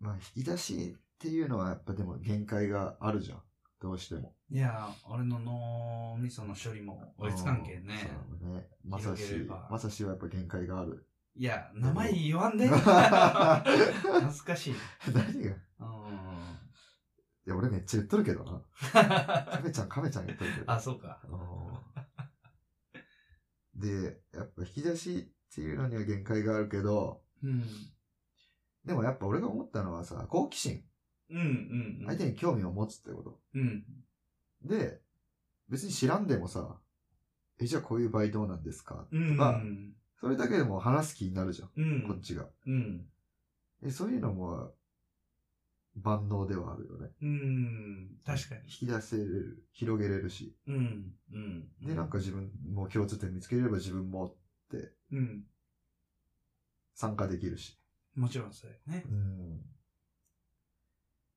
まあ、引き出しっていうのはやっぱでも限界があるじゃん。どうしても。いや、俺の脳みその処理も追いつかんけんね。うんそうね。まさしまさしはやっぱ限界がある。いや、名前言わんで。恥ずかしい。何が？うん。いや、俺めっちゃ言っとるけどな。亀ちゃん、亀ちゃん言っとるけど。あ、そうか。うんで、やっぱ引き出しっていうのには限界があるけど、うん。でもやっぱ俺が思ったのはさ、好奇心。うんうんうん。相手に興味を持つってこと。うん。で、別に知らんでもさ、え、じゃあこういう場合どうなんですか？うん。とか、それだけでも話す気になるじゃん。うん。こっちが。うん。えそういうのも万能ではあるよね。うん。確かに。引き出せれる、広げれるし。うん。うん。で、なんか自分も共通点見つけれれば自分もうん。参加できるし。もちろんそうやねう。ん。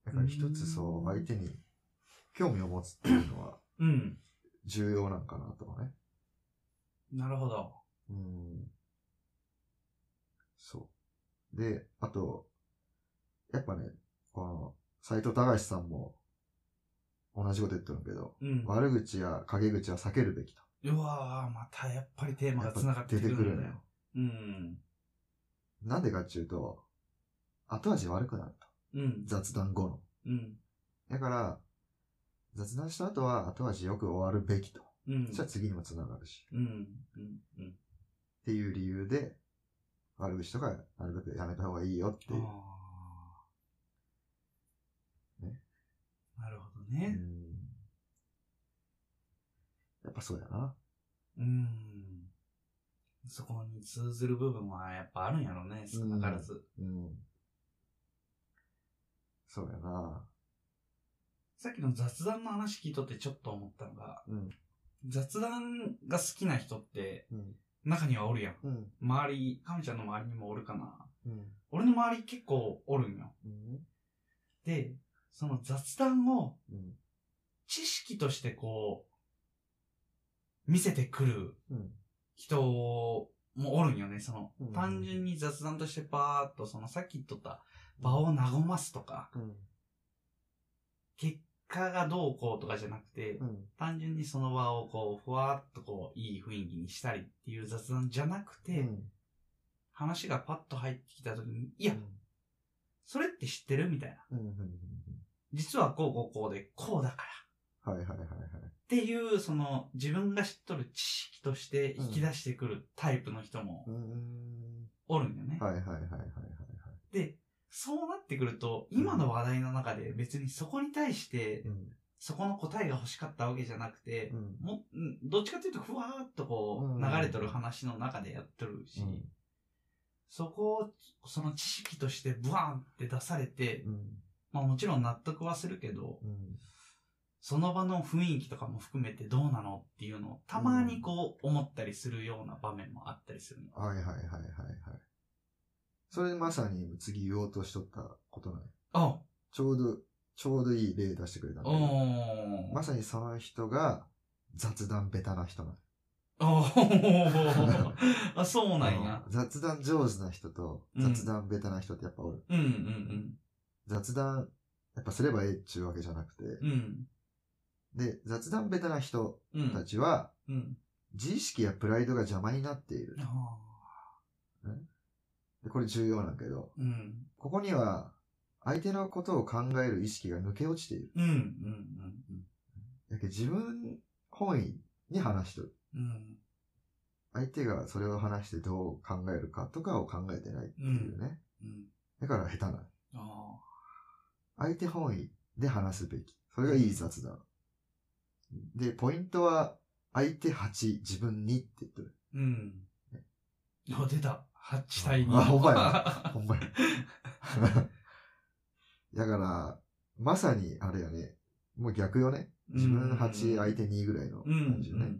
だから一つそうう、ん相手に興味を持つっていうのはうん。重要なんかなとかね。なるほど。うん。そう。で、あと、やっぱね、この、斎藤隆さんも同じこと言ってるけど、うん。悪口や陰口は避けるべきと。うわぁ、またやっぱりテーマが繋がって出くるんだよてくるのよ。。うん。なんでかっていうと、後味悪くなると。うん。雑談後の。うん。だから、雑談した後は後味よく終わるべきと。うん。そしたら次にもつながるし。うん。うん。うん。っていう理由で、悪口とかなるべくやめた方がいいよっていう。ねなるほどうね。んやっぱそうやな。うん。そこに通ずる部分はやっぱあるんやろうね、少なからず。うん。そうやな。さっきの雑談の話聞いとってちょっと思ったのが、うん。雑談が好きな人ってうん。中にはおるやん。うん。周り、亀ちゃんの周りにもおるかな。うん。俺の周り結構おるんよ。うん。で、その雑談をうん。知識としてこう、見せてくるうん。人もおるんよね。そのうん、単純に雑談としてパーっと、そのさっき言っとった場を和ますとか、うん。結果がどうこうとかじゃなくて、うん。単純にその場をこう、ふわっとこう、いい雰囲気にしたりっていう雑談じゃなくて、うん話がパッと入ってきた時に、いや、それって知ってるみたいな。実はこうこうこうで、こうだから。はいはいはいはい。っていう、その、自分が知っとる知識として引き出してくるタイプの人も。おるんよね。はいはいはいはいはいはい。で、そうなってくると、今の話題の中で別にそこに対して、うん。そこの答えが欲しかったわけじゃなくて、うん。もうんどっちかというと、ふわーっとこう、うん流れとる話の中でやってるし、そこを、その知識としてブワーンって出されて、うん。まあもちろん納得はするけど、うん。その場の雰囲気とかも含めてどうなのっていうのをたまにこう思ったりするような場面もあったりするの。はいはいはいはいはい。それまさに次言おうとしとったことない？あちょうど、ちょうどいい例出してくれたんだ。まさにその人が雑談ベタな人なの。おー あ、そうなんや。雑談上手な人と雑談ベタな人ってやっぱおる。うんうん雑談、やっぱすればええっちゅうわけじゃなくて。うん。うん。で、雑談ベタな人うん。たちは、うん。自意識やプライドが邪魔になっている。これ重要なんだけど、ーうん。ここには相手のことを考える意識が抜け落ちている。うん。うん。やけ自分本位に話しとる。うん。うん。相手がそれを話してどう考えるかとかを考えてないっていうね。うん。だから下手なの。あ相手本位で話すべき。それがいい雑談。で、ポイントは、相手8、自分2って言ってる。ーうん。あ、出た。8対2。あほんまや ほんまや。だから、まさに、あれやね、もう逆よね。自分8、相手2ぐらいの。感じよね。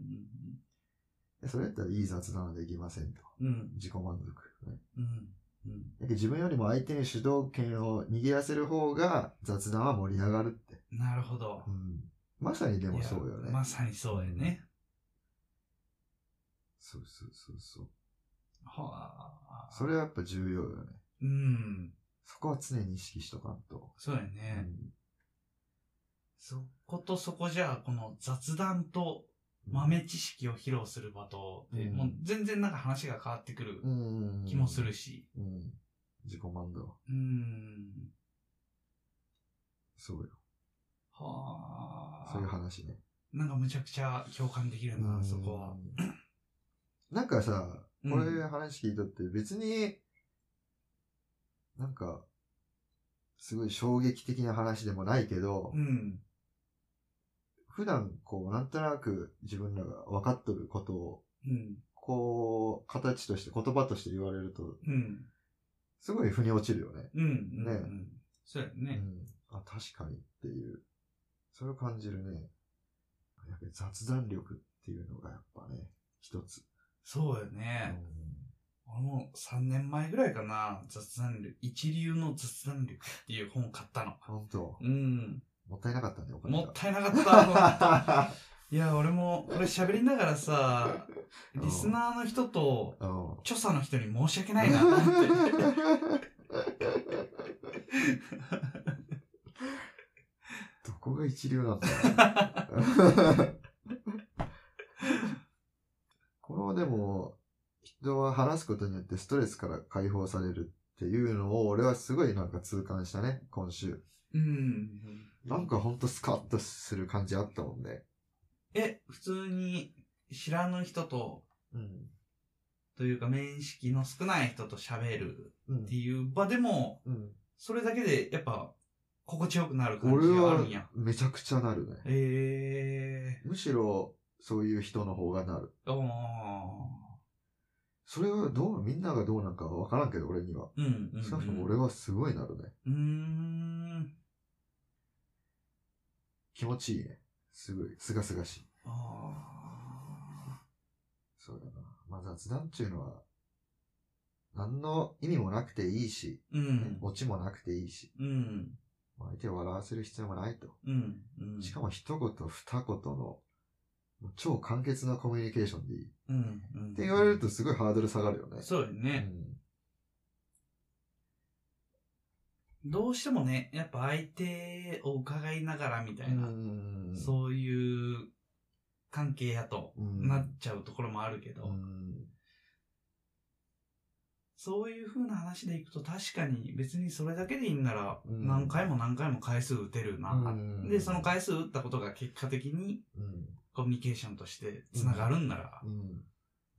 でそれやったらいい雑談はできませんと。うん。うん。自己満足。ねうん。うん。だけど自分よりも相手に主導権を握らせる方が雑談は盛り上がるって。なるほどう。ん、まさにでもそうよね。まさにそうやね。そうそうそうそう。はあ。それはやっぱ重要よね。うん。そこは常に意識しとかんと。そうやうね。んそことそこじゃあ、この雑談と豆知識を披露する場と、でうんもう全然なんか話が変わってくるうん気もするし。うん。自己満足。うん。そうよ。はあ。そういう話ね。なんかむちゃくちゃ共感できるな、そこは。うん。なんかさ、うんこれ話聞いとって別に、なんか、すごい衝撃的な話でもないけど、うん。普段こう、なんとなく自分らが分かっとることを、うん。こう、形として、言葉として言われると、うん。すごい腑に落ちるよね。うん。うん。ねうんそうやね。うん。あ、確かにっていう。それを感じるね。やっぱり雑談力っていうのがやっぱね、一つ。そうようね。ん俺も3年前ぐらいかな、雑談力、一流の雑談力っていう本を買ったの。本当？うん。もったいなかったね、お金がもったいなかった、本当 いや、俺も、これ喋りながらさ、リスナーの人と、うん。著者の人に申し訳ないなと思って。どこが一流なんだ このでも、人は話すことによってストレスから解放されるっていうのを俺はすごいなんか痛感したね、今週。うん。なんかほんとスカッとする感じあったもんね。え、普通に知らぬ人と、うん。というか面識の少ない人と喋るうんっていう場でも、うん、それだけでやっぱ心地よくなる感じ俺はがあるんや。めちゃくちゃなるね。えむしろそういう人の方がなる。それはどう、みんながどうなんかはわからんけど、俺には。うん、うんうん。少なくとも俺はすごいなるね。うーん。気持ちいいね。すごい。すがすがしい。あそうだな。まあ雑談っていうのは、何の意味もなくていいし、ーうん。オチもなくていいし、うん。まあ相手を笑わせる必要もないと。うん。うん。しかも一言二言の、超簡潔なコミュニケーションでいい。っうん。うん。て言われるとすごいハードル下がるよね。そうよね。どうしてもね、やっぱ相手を伺いながらみたいな、うんそういう関係やとうんなっちゃうところもあるけど、うんそういう風な話でいくと確かに別にそれだけでいいんならうん何回も何回も回数打てるな。うんで、その回数打ったことが結果的にうんコミュニケーションとして繋がるんならうん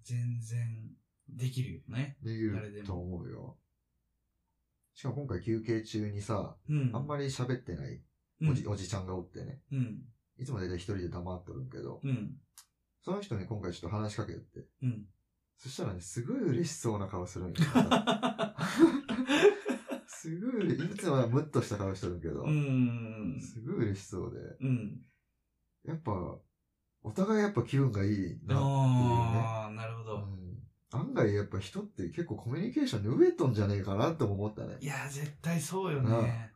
全然できるよね。できると思うよ。しかも今回休憩中にさ、うん。あんまり喋ってないうんおじ,、おじちゃんがおってね。うん。いつも大体一人で黙っとるんけど、うん。その人に今回ちょっと話しかけて、うん。そしたらね、すごい嬉しそうな顔するんよ。すごい嬉いつもはムッとした顔してるけど、うん。すごい嬉しそうで、うん。やっぱ、お互いやっぱ気分がいいなっていうね。ああ、なるほど。うん案外やっぱ人って結構コミュニケーションに飢えとんじゃねえかなって思ったねい。や、絶対そうよね。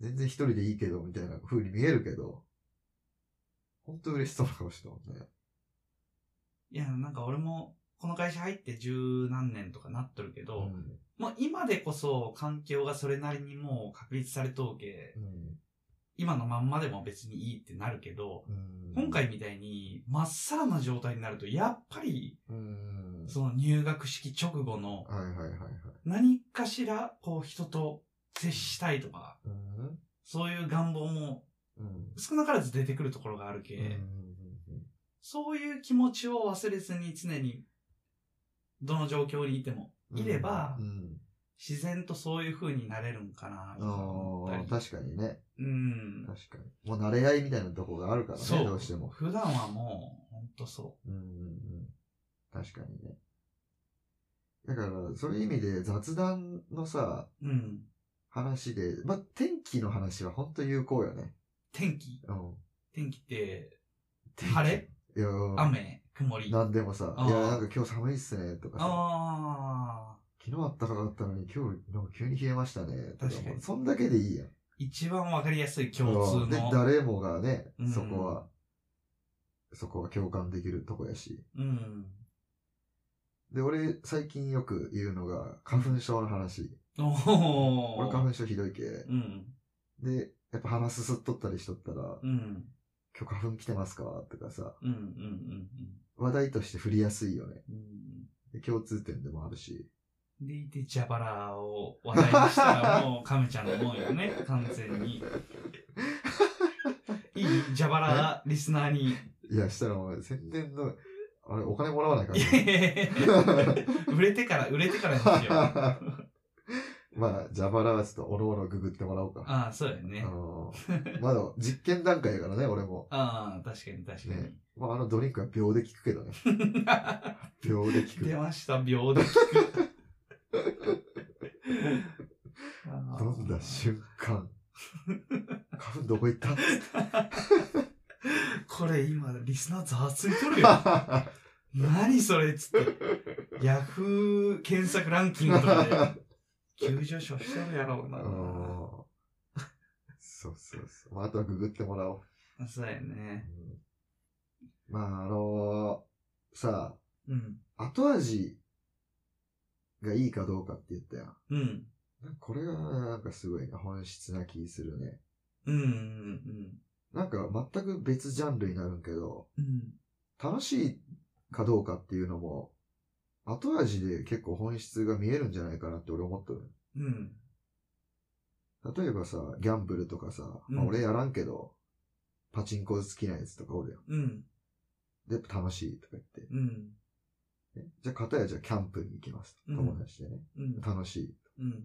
全然一人でいいけど、みたいな風に見えるけど、ほんと嬉しそうな顔してたもんね。いや、なんか俺も、この会社入って十何年とかなっとるけど、うんもう今でこそ環境がそれなりにもう確立されとうけ、うん今のまんまでも別にいいってなるけど、うん。今回みたいにまっさらな状態になると、やっぱり、うん。その入学式直後の。何かしら、こう人と接したいとか、うん。そういう願望もうん。少なからず出てくるところがあるけ、うんそういう気持ちを忘れずに常に、どの状況にいてもいれば、うん自然とそういう風になれるんかな。ああ、確かにね。うん。確かに。もう慣れ合いみたいなとこがあるからね。どうしても。普段はもう、ほんとそうんうんうん。確かにね。だから、そういう意味で雑談のさ、う。うん。話で、まあ、天気の話は本当有効よね。天気？うん。天気って、晴れ？いや、うん雨？曇り？なんでもさ、いや、なんか今日寒いっすね、とかさ、ああ。昨日あったかかったのに今日なんか急に冷えましたね、確かにそんだけでいいやん。一番わかりやすい共通うんで、の。誰もがねうん、そこは、そこは共感できるとこやし。うん。で、俺、最近よく言うのが、花粉症の話。おお。俺花粉症ひどいけ。うん。で、やっぱ鼻すすっとったりしとったら、うん。今日花粉来てますか？とかさ、うん。うん。うん。話題として振りやすいよね。うん。で共通点でもあるし。でいて、ジャバラを話題にしたらもう、カメちゃんのもんよね、完全に。いいジャバラリスナーに。いや、したらお前、宣伝の、あれ、お金もらわないからいね。売れてから、売れてからにしよう。まあ、ジャバラはちょっとおのおのググってもらおうか。ああ、そうやねあ。のまだ実験段階やからね、俺も。ああ、確かに確かに。ねまあ、あのドリンクは秒で効くけどね。秒で効く。出ました、秒で聞く。あー飲んだ瞬間。花粉どこ行った？これ今、リスナーざわついとるよ。何それっつって。ヤフー検索ランキングとかで急上昇してるやろうな。うんそうそうそう。まあ、あとはググってもらおう。そうやね。うんまあ、あのさうん。後味がいいかどうかって言ったやん。うん。これがなんかすごいね、本質な気するね。うん。うん。なんか全く別ジャンルになるんけど、うん。楽しいかどうかっていうのも、後味で結構本質が見えるんじゃないかなって俺思っとる。うん。例えばさ、ギャンブルとかさ、まあうん俺やらんけど、パチンコ好きなやつとかおるやん。うん。で、楽しいとか言って。うん。ねじゃあ、片やじゃあキャンプに行きます友達でね。うん。楽しい。うん。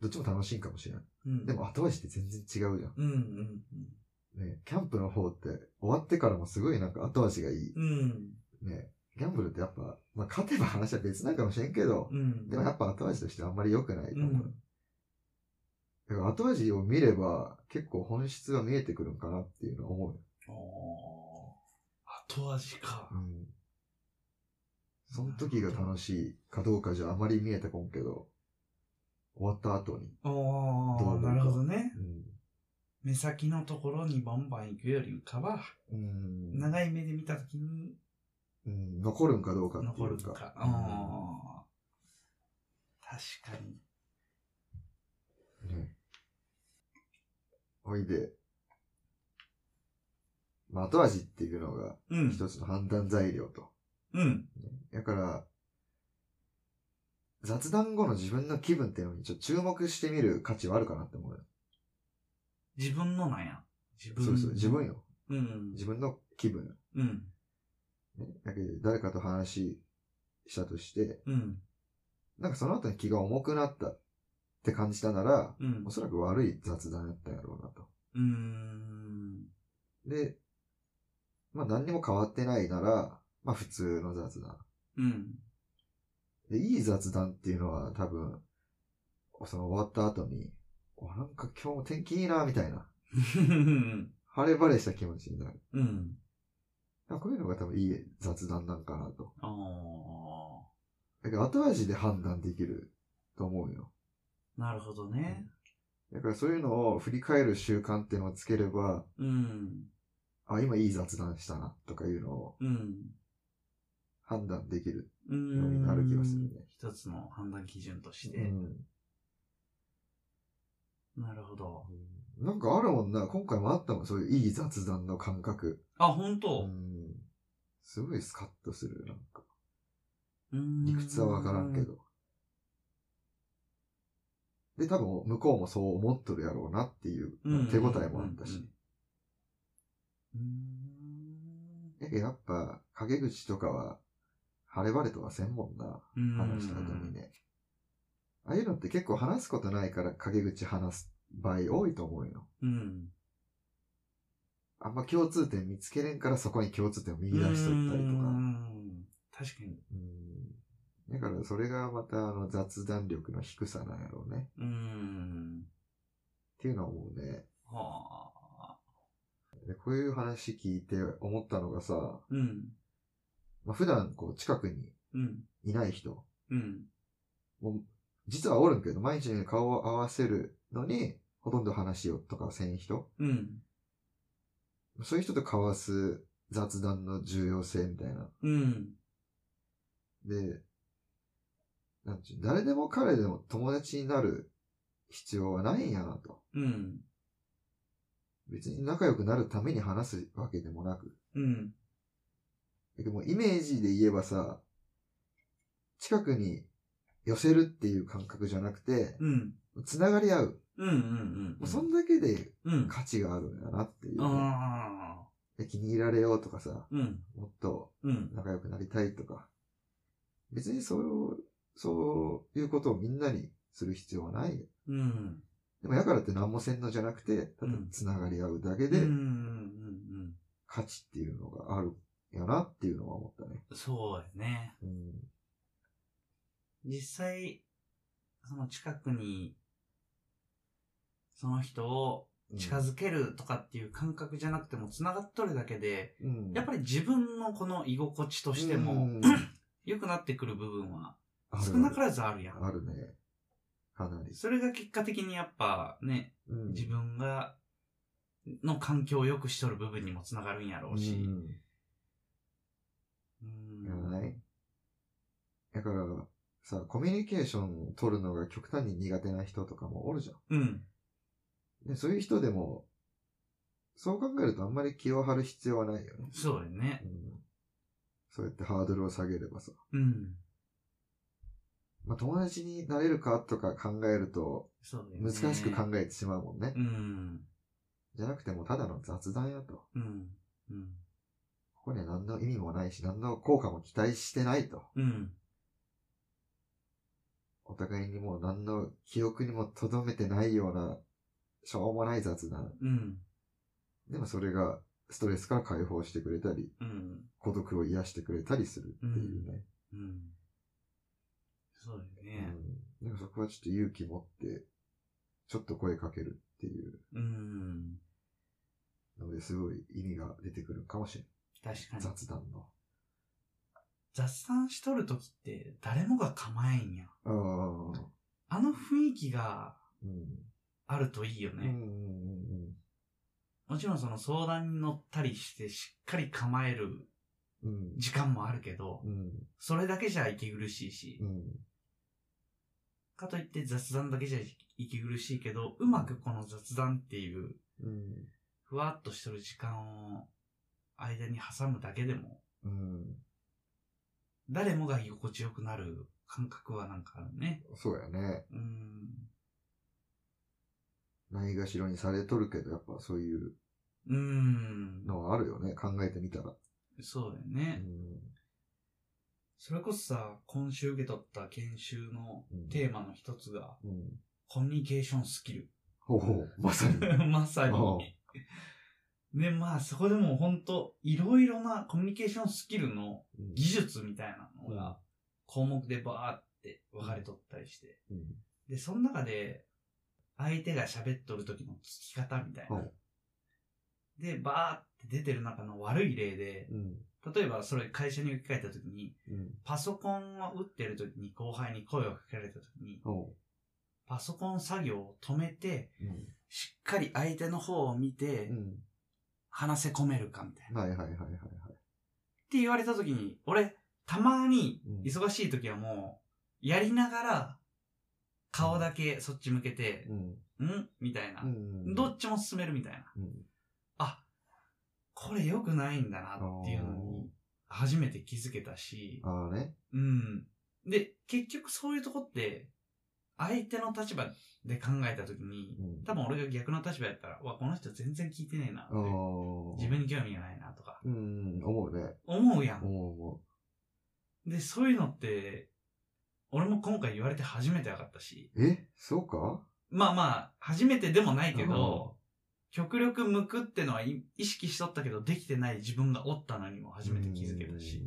どっちも楽しいんかもしれない。うん。でも後味って全然違うじゃん。うん。うん。ね、キャンプの方って終わってからもすごいなんか後味がいい。うん。ね、ギャンブルってやっぱ、まあ勝てば話は別なんかもしれんけど、うん。でもやっぱ後味としてあんまり良くないと思う。うん。だから後味を見れば結構本質が見えてくるんかなっていうのは思う後味かう。ん。その時が楽しいかどうかじゃあまり見えてこんけど、終わった後に。おどう思うかー、なるほどね。うん。目先のところにバンバン行くよりかは、うん。長い目で見たときにうん、残るんかどうかっていうか。残るのか。あー確かに。ほいで、まあ、後味っていうのがうん。一つの判断材料と。うん。だから、雑談後の自分の気分っていうのにちょっと注目してみる価値はあるかなって思うよ。自分のなんや。自分そうそう、自分よ。うん。自分の気分。うん。ね、だけど誰かと話したとして、うん。なんかその後に気が重くなったって感じたなら、うんお。そらく悪い雑談やったんやろうなと。うーん。で、まあ何にも変わってないなら、まあ普通の雑談。うん。で、いい雑談っていうのは多分、その終わった後に、おなんか今日も天気いいな、みたいな。晴れ晴れした気持ちになる。うん。こういうのが多分いい雑談なんかなと。ああ。だけど後味で判断できると思うよ。なるほどね。だからそういうのを振り返る習慣っていうのをつければ、うん。あ、今いい雑談したな、とかいうのをうん。判断できる。うようになる気がするね一つの判断基準として。うん。なるほど。なんかあるもんな、今回もあったもん、そういういい雑談の感覚。あ、本う当。ん。すごいスカッとする、なんか。うん理屈はわからんけ。ど。で、多分向こうもそう思っとるやろうなっていううん手応えもあったし。うーんやけどやっぱ、陰口とかは、晴れ晴れとはせんもんな。うん話した後にね。ああいうのって結構話すことないから陰口話す場合多いと思うよ。うん。あんま共通点見つけれんからそこに共通点を見出しとったりとか。確かに。うん。だからそれがまたあの雑談力の低さなんやろうね。うーん。っていうのは思うね。はあ。でこういう話聞いて思ったのがさ、うん。まあ、普段こう近くにうん。いない人、うん。もう実はおるんけど、毎日のように顔を合わせるのに、ほとんど話をとかせん人、うん。そういう人と交わす雑談の重要性みたいな。うん。で、なんちゅう、誰でも彼でも友達になる必要はないんやなと。うん。別に仲良くなるために話すわけでもなく。うん。でもイメージで言えばさ、近くに寄せるっていう感覚じゃなくて、うん。つながり合う。うん。うん。もうそんだけでうん。価値があるんやなっていうね、ああ。で気に入られようとかさ、うん。もっとうん。仲良くなりたいとか。別にそう、そういうことをみんなにする必要はない。うん。でもやからって何もせんのじゃなくて、ただうんつながり合うだけうん。でうん。価値っていうのがあるんやなっていうのは思ったね。そうやね。うん。実際、その近くに、その人を近づけるとかっていう感覚じゃなくても、繋がっとるだけで、うん。やっぱり自分のこの居心地としてうもん、良くなってくる部分は少なからずあるやん。あるね。かなり。それが結果的にやっぱね、うん自分が、の環境を良くしとる部分にもつながるんやろうし。うんうんやらない？だから、さ、コミュニケーションを取るのが極端に苦手な人とかもおるじゃん。うん。でそういう人でも、そう考えるとあんまり気を張る必要はないよね。そうやねう。ん、そうやってハードルを下げればさ。うん。まあ、友達になれるかとか考えると。難しく考えてしまうもんね。うん。じゃなくてもただの雑談やと。うん。うん。ここには何の意味もないし、何の効果も期待してないと。うん。お互いにもう何の記憶にも留めてないような、しょうもない雑談。うん。でもそれがストレスから解放してくれたり、うん。孤独を癒してくれたりするっていうね。うん。そうだよね。うん。でもそこはちょっと勇気持って、ちょっと声かけるっていううん。のですごい意味が出てくるかもしれない。確かに。雑談の。雑談しとるときって誰もが構えんや。ああ。あの雰囲気がうん。あるといいよね。うんうんうんもちろんその相談に乗ったりしてしっかり構える。時間もあるけど、うん。それだけじゃ息苦しいし、うん。かといって雑談だけじゃ息苦しいけど、うまくこの雑談っていううん。ふわっとしてる時間を間に挟むだけでも、うん。誰もが居心地よくなる感覚はなんかあるね。そうやね。うん。ないがしろにされとるけど、やっぱそういううん。のはあるよね。考えてみたら。そうだようね。ん。それこそさ、今週受け取った研修のうんテーマの一つが、うん。コミュニケーションスキル。ほうほう。まさに。まさに。ね、まあそこでも本当いろいろなコミュニケーションスキルのうん技術みたいなのが項目でバーって分かれとったりして。うん。で、その中で相手が喋っとる時の聞き方みたいなほう。で、バーって出てる中の悪い例で、うん。例えばそれ会社に置き換えた時に、うん。パソコンを打ってる時に後輩に声をかけられた時に、ほパソコン作業を止めて。しっかり相手の方を見て、うん。話せ込めるかみたいな。はいはいはいはいはい。って言われた時に、俺、たまにうん、忙しい時はもう、やりながら、顔だけそっち向けて、うん。ん？みたいなう。ん。どっちも進めるみたいな。うん。あ、これ良くないんだなっていうのに、初めて気づけたし、ああね。うん。で、結局そういうとこって、相手の立場で考えた時に、うん。多分俺が逆の立場やったら、わ、この人全然聞いてねえなって。自分に興味がないなとか、うん。思うね。思うやん。思う思で、そういうのって、俺も今回言われて初めて分かったし、う。え？そうか？まあまあ、初めてでもないけど、極力向くってのはい意識しとったけど、できてない自分がおったのにも初めて気づけたし、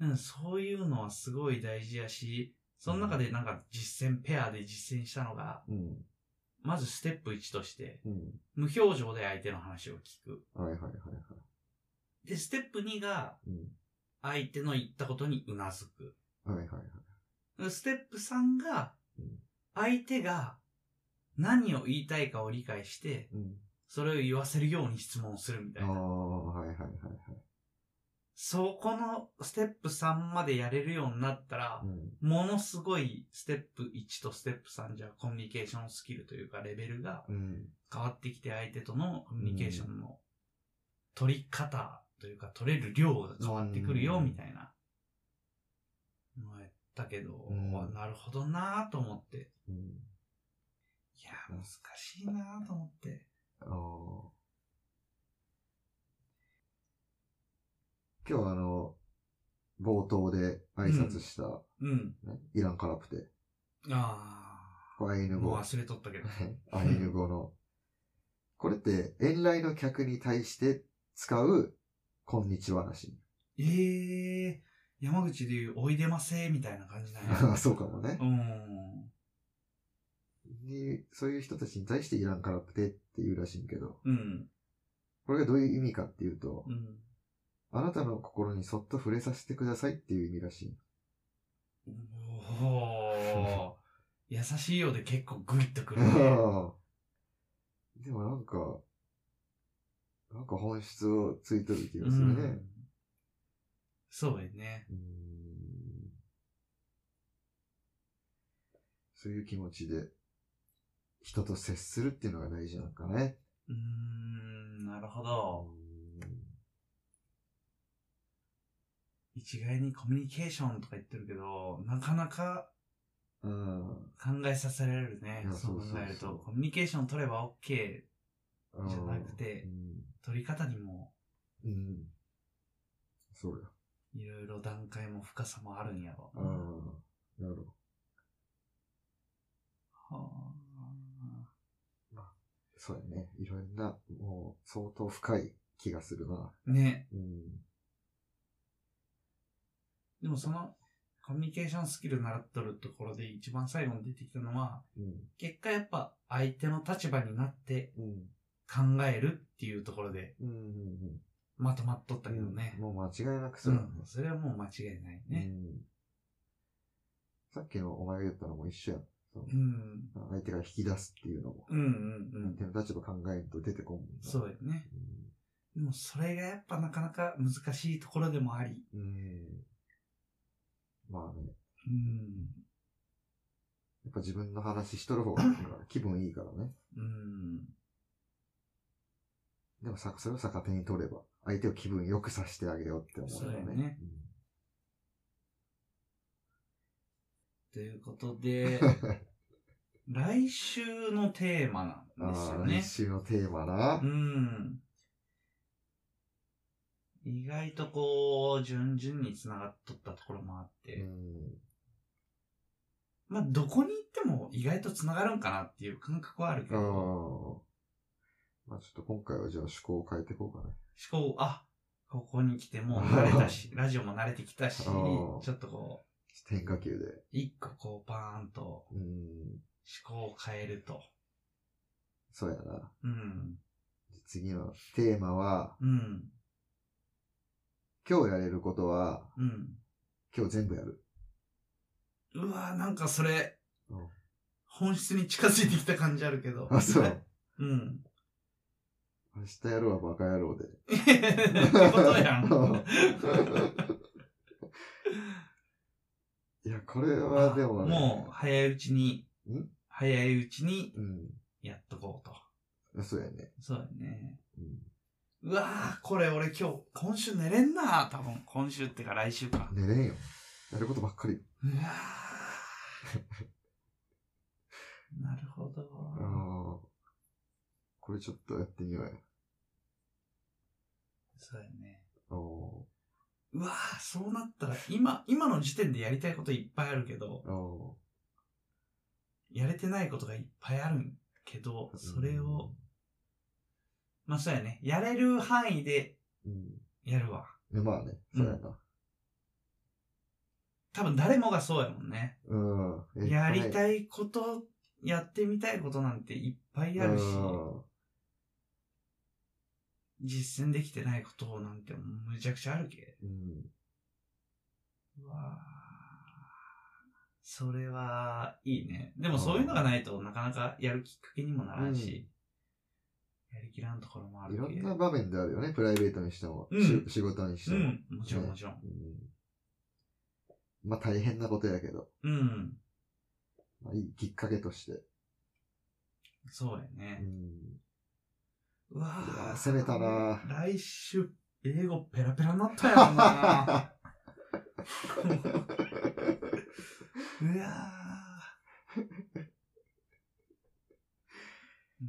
うん、そういうのはすごい大事やし、その中でなんか実践、ペアで実践したのが、うん。まずステップ1として、うん。無表情で相手の話を聞く。はいはいはいはい。で、ステップ2が、うん。相手の言ったことにうなずく。はいはいはい。でステップ3がうん、相手が何を言いたいかを理解して、うん。それを言わせるように質問するみたああ、いな。はいはいはいはい。そこのステップ3までやれるようになったらう、ん。ものすごいステップ1とステップ3じゃコミュニケーションスキルというかレベルがうん。変わってきて相手とのコミュニケーションの取り方というか取れる量が変わってくるよみたいなのやったけど、うんわなるほどなぁと思って。うん。いや、難しいなぁと思って。ああ。今日はあの、冒頭で挨拶した、うん。ねイランカラプテ、ああ、アイヌ語。もう忘れとったけど。アイヌ語の。これって、遠来の客に対して使う、こんにちはらしい。ええー、山口でいうおいでませみたいな感じなんや。そうかもねう。ん。にそういう人たちに対してイランカラプテって言うらしいんけど、うん。これがどういう意味かっていうと、うん。あなたの心にそっと触れさせてくださいっていう意味らしい。おー。優しいようで結構グイッとくるね。でもなんか、なんか本質をついてる気がするね。うんそうやね。そういう気持ちで、人と接するっていうのが大事なのかね。うーん、なるほうど。一概にコミュニケーションとか言ってるけど、なかなかん。うん。考えさせられるねそう考えると。コミュニケーション取れば OK。うんじゃなくて取り方にもうん。うん。そうや。いろいろ段階も深さもあるんやろう。ん。なるほど。はそうやね。いろんな、もう、相当深い気がするな。あね。うん。でもそのコミュニケーションスキル習っとるところで一番最後に出てきたのは、うん。結果やっぱ相手の立場になってうん。考えるっていうところでうん。うん。まとまっとったけどね。もう間違いなくうそうだねん。それはもう間違いないね。うん。さっきのお前が言ったのも一緒やうん。相手が引き出すっていうのも、うんうんうん。相手の立場考えんと出てこんもんなそうよね。でもそれがやっぱなかなか難しいところでもあり。うん。うん。まあね、うん。やっぱ自分の話しとる方が 気分いいからね。うん。でもさ、それを逆手に取れば、相手を気分良くさせてあげようって思うそうやね。ということで、来週のテーマなんですよね来。週のテーマなう。ん。意外とこう、順々に繋がっとったところもあっうて、ん。まあ、どこに行っても意外と繋がるんかなっていう感覚はあるけああど、。まあちょっと今回はじゃあ趣向を変えていこうかね。思考、あ、ここに来てもう慣れたし、ラジオも慣れてきたし、ちあょーっとこ変化球で。う、一個こう、バーンとうん。思考を変えると。そうやな。うん。次のテーマは、うん。今日やれることは、うん。今日全部やる。うわーなんかそれうん、本質に近づいてきた感じあるけど。あ、そう。うん。明日やろうはバカ野郎で。ってことやん。いや、これはでもね。もう、早いうちにん、早いうちにうん。やっとこうと。そうやね。そうやね。うん。うわーこれ俺今日、今週寝れんな多分。今週ってか来週か。寝れんよ。やることばっかり。うわー なるほど。ああ。これちょっとやってみようや。そうやね。おうわーそうなったら、今、今の時点でやりたいこといっぱいあるけどー、おやれてないことがいっぱいあるんけど、ーそれを、。まあそうやね。やれる範囲でうん。やるわ。うんまあね、そうやな。多分誰もがそうやもんね。うん。やりいたいこと、やってみたいことなんていっぱいあるし、実践できてないことなんてむちゃくちゃあるけ。うん。うわーそれは、いいね。でもそういうのがないとなかなかやるきっかけにもならんし、やりきらんところもあるいろけんな場面であるよね、プライベートにしても、うん。し仕事にしても。うん、もちろんね。もちろん。うん。まあ大変なことやけど、うん、まあ、いいきっかけとして。そうやうね。ん。うわいやーー攻めたな。来週、英語ペラペラになったやろな。うわーうん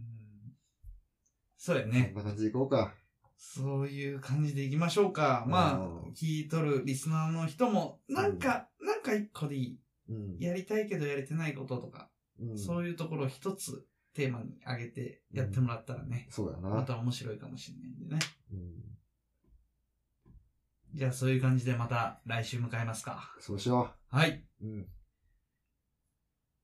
そうやこねん。な感じでいこうか。そういう感じでいきましょうか。まあうん、聞いとるリスナーの人も、なんか、なんか一個でいい。うん。やりたいけどやれてないこととか、うん、そういうところを一つテーマに挙げてやってもらったらね、そうやな。また面白いかもしれないんでね。うん。じゃあそういう感じでまた来週迎えますか。そうしよはい。う。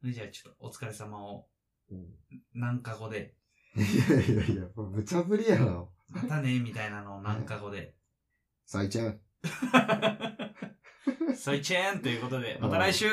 うん。じゃあちょっとお疲れ様をうん。何か語で、いやいやいや、もう無茶ぶりやな。またね、みたいなのを何か語で。さいちゃん。ソイチェーンということで、また来週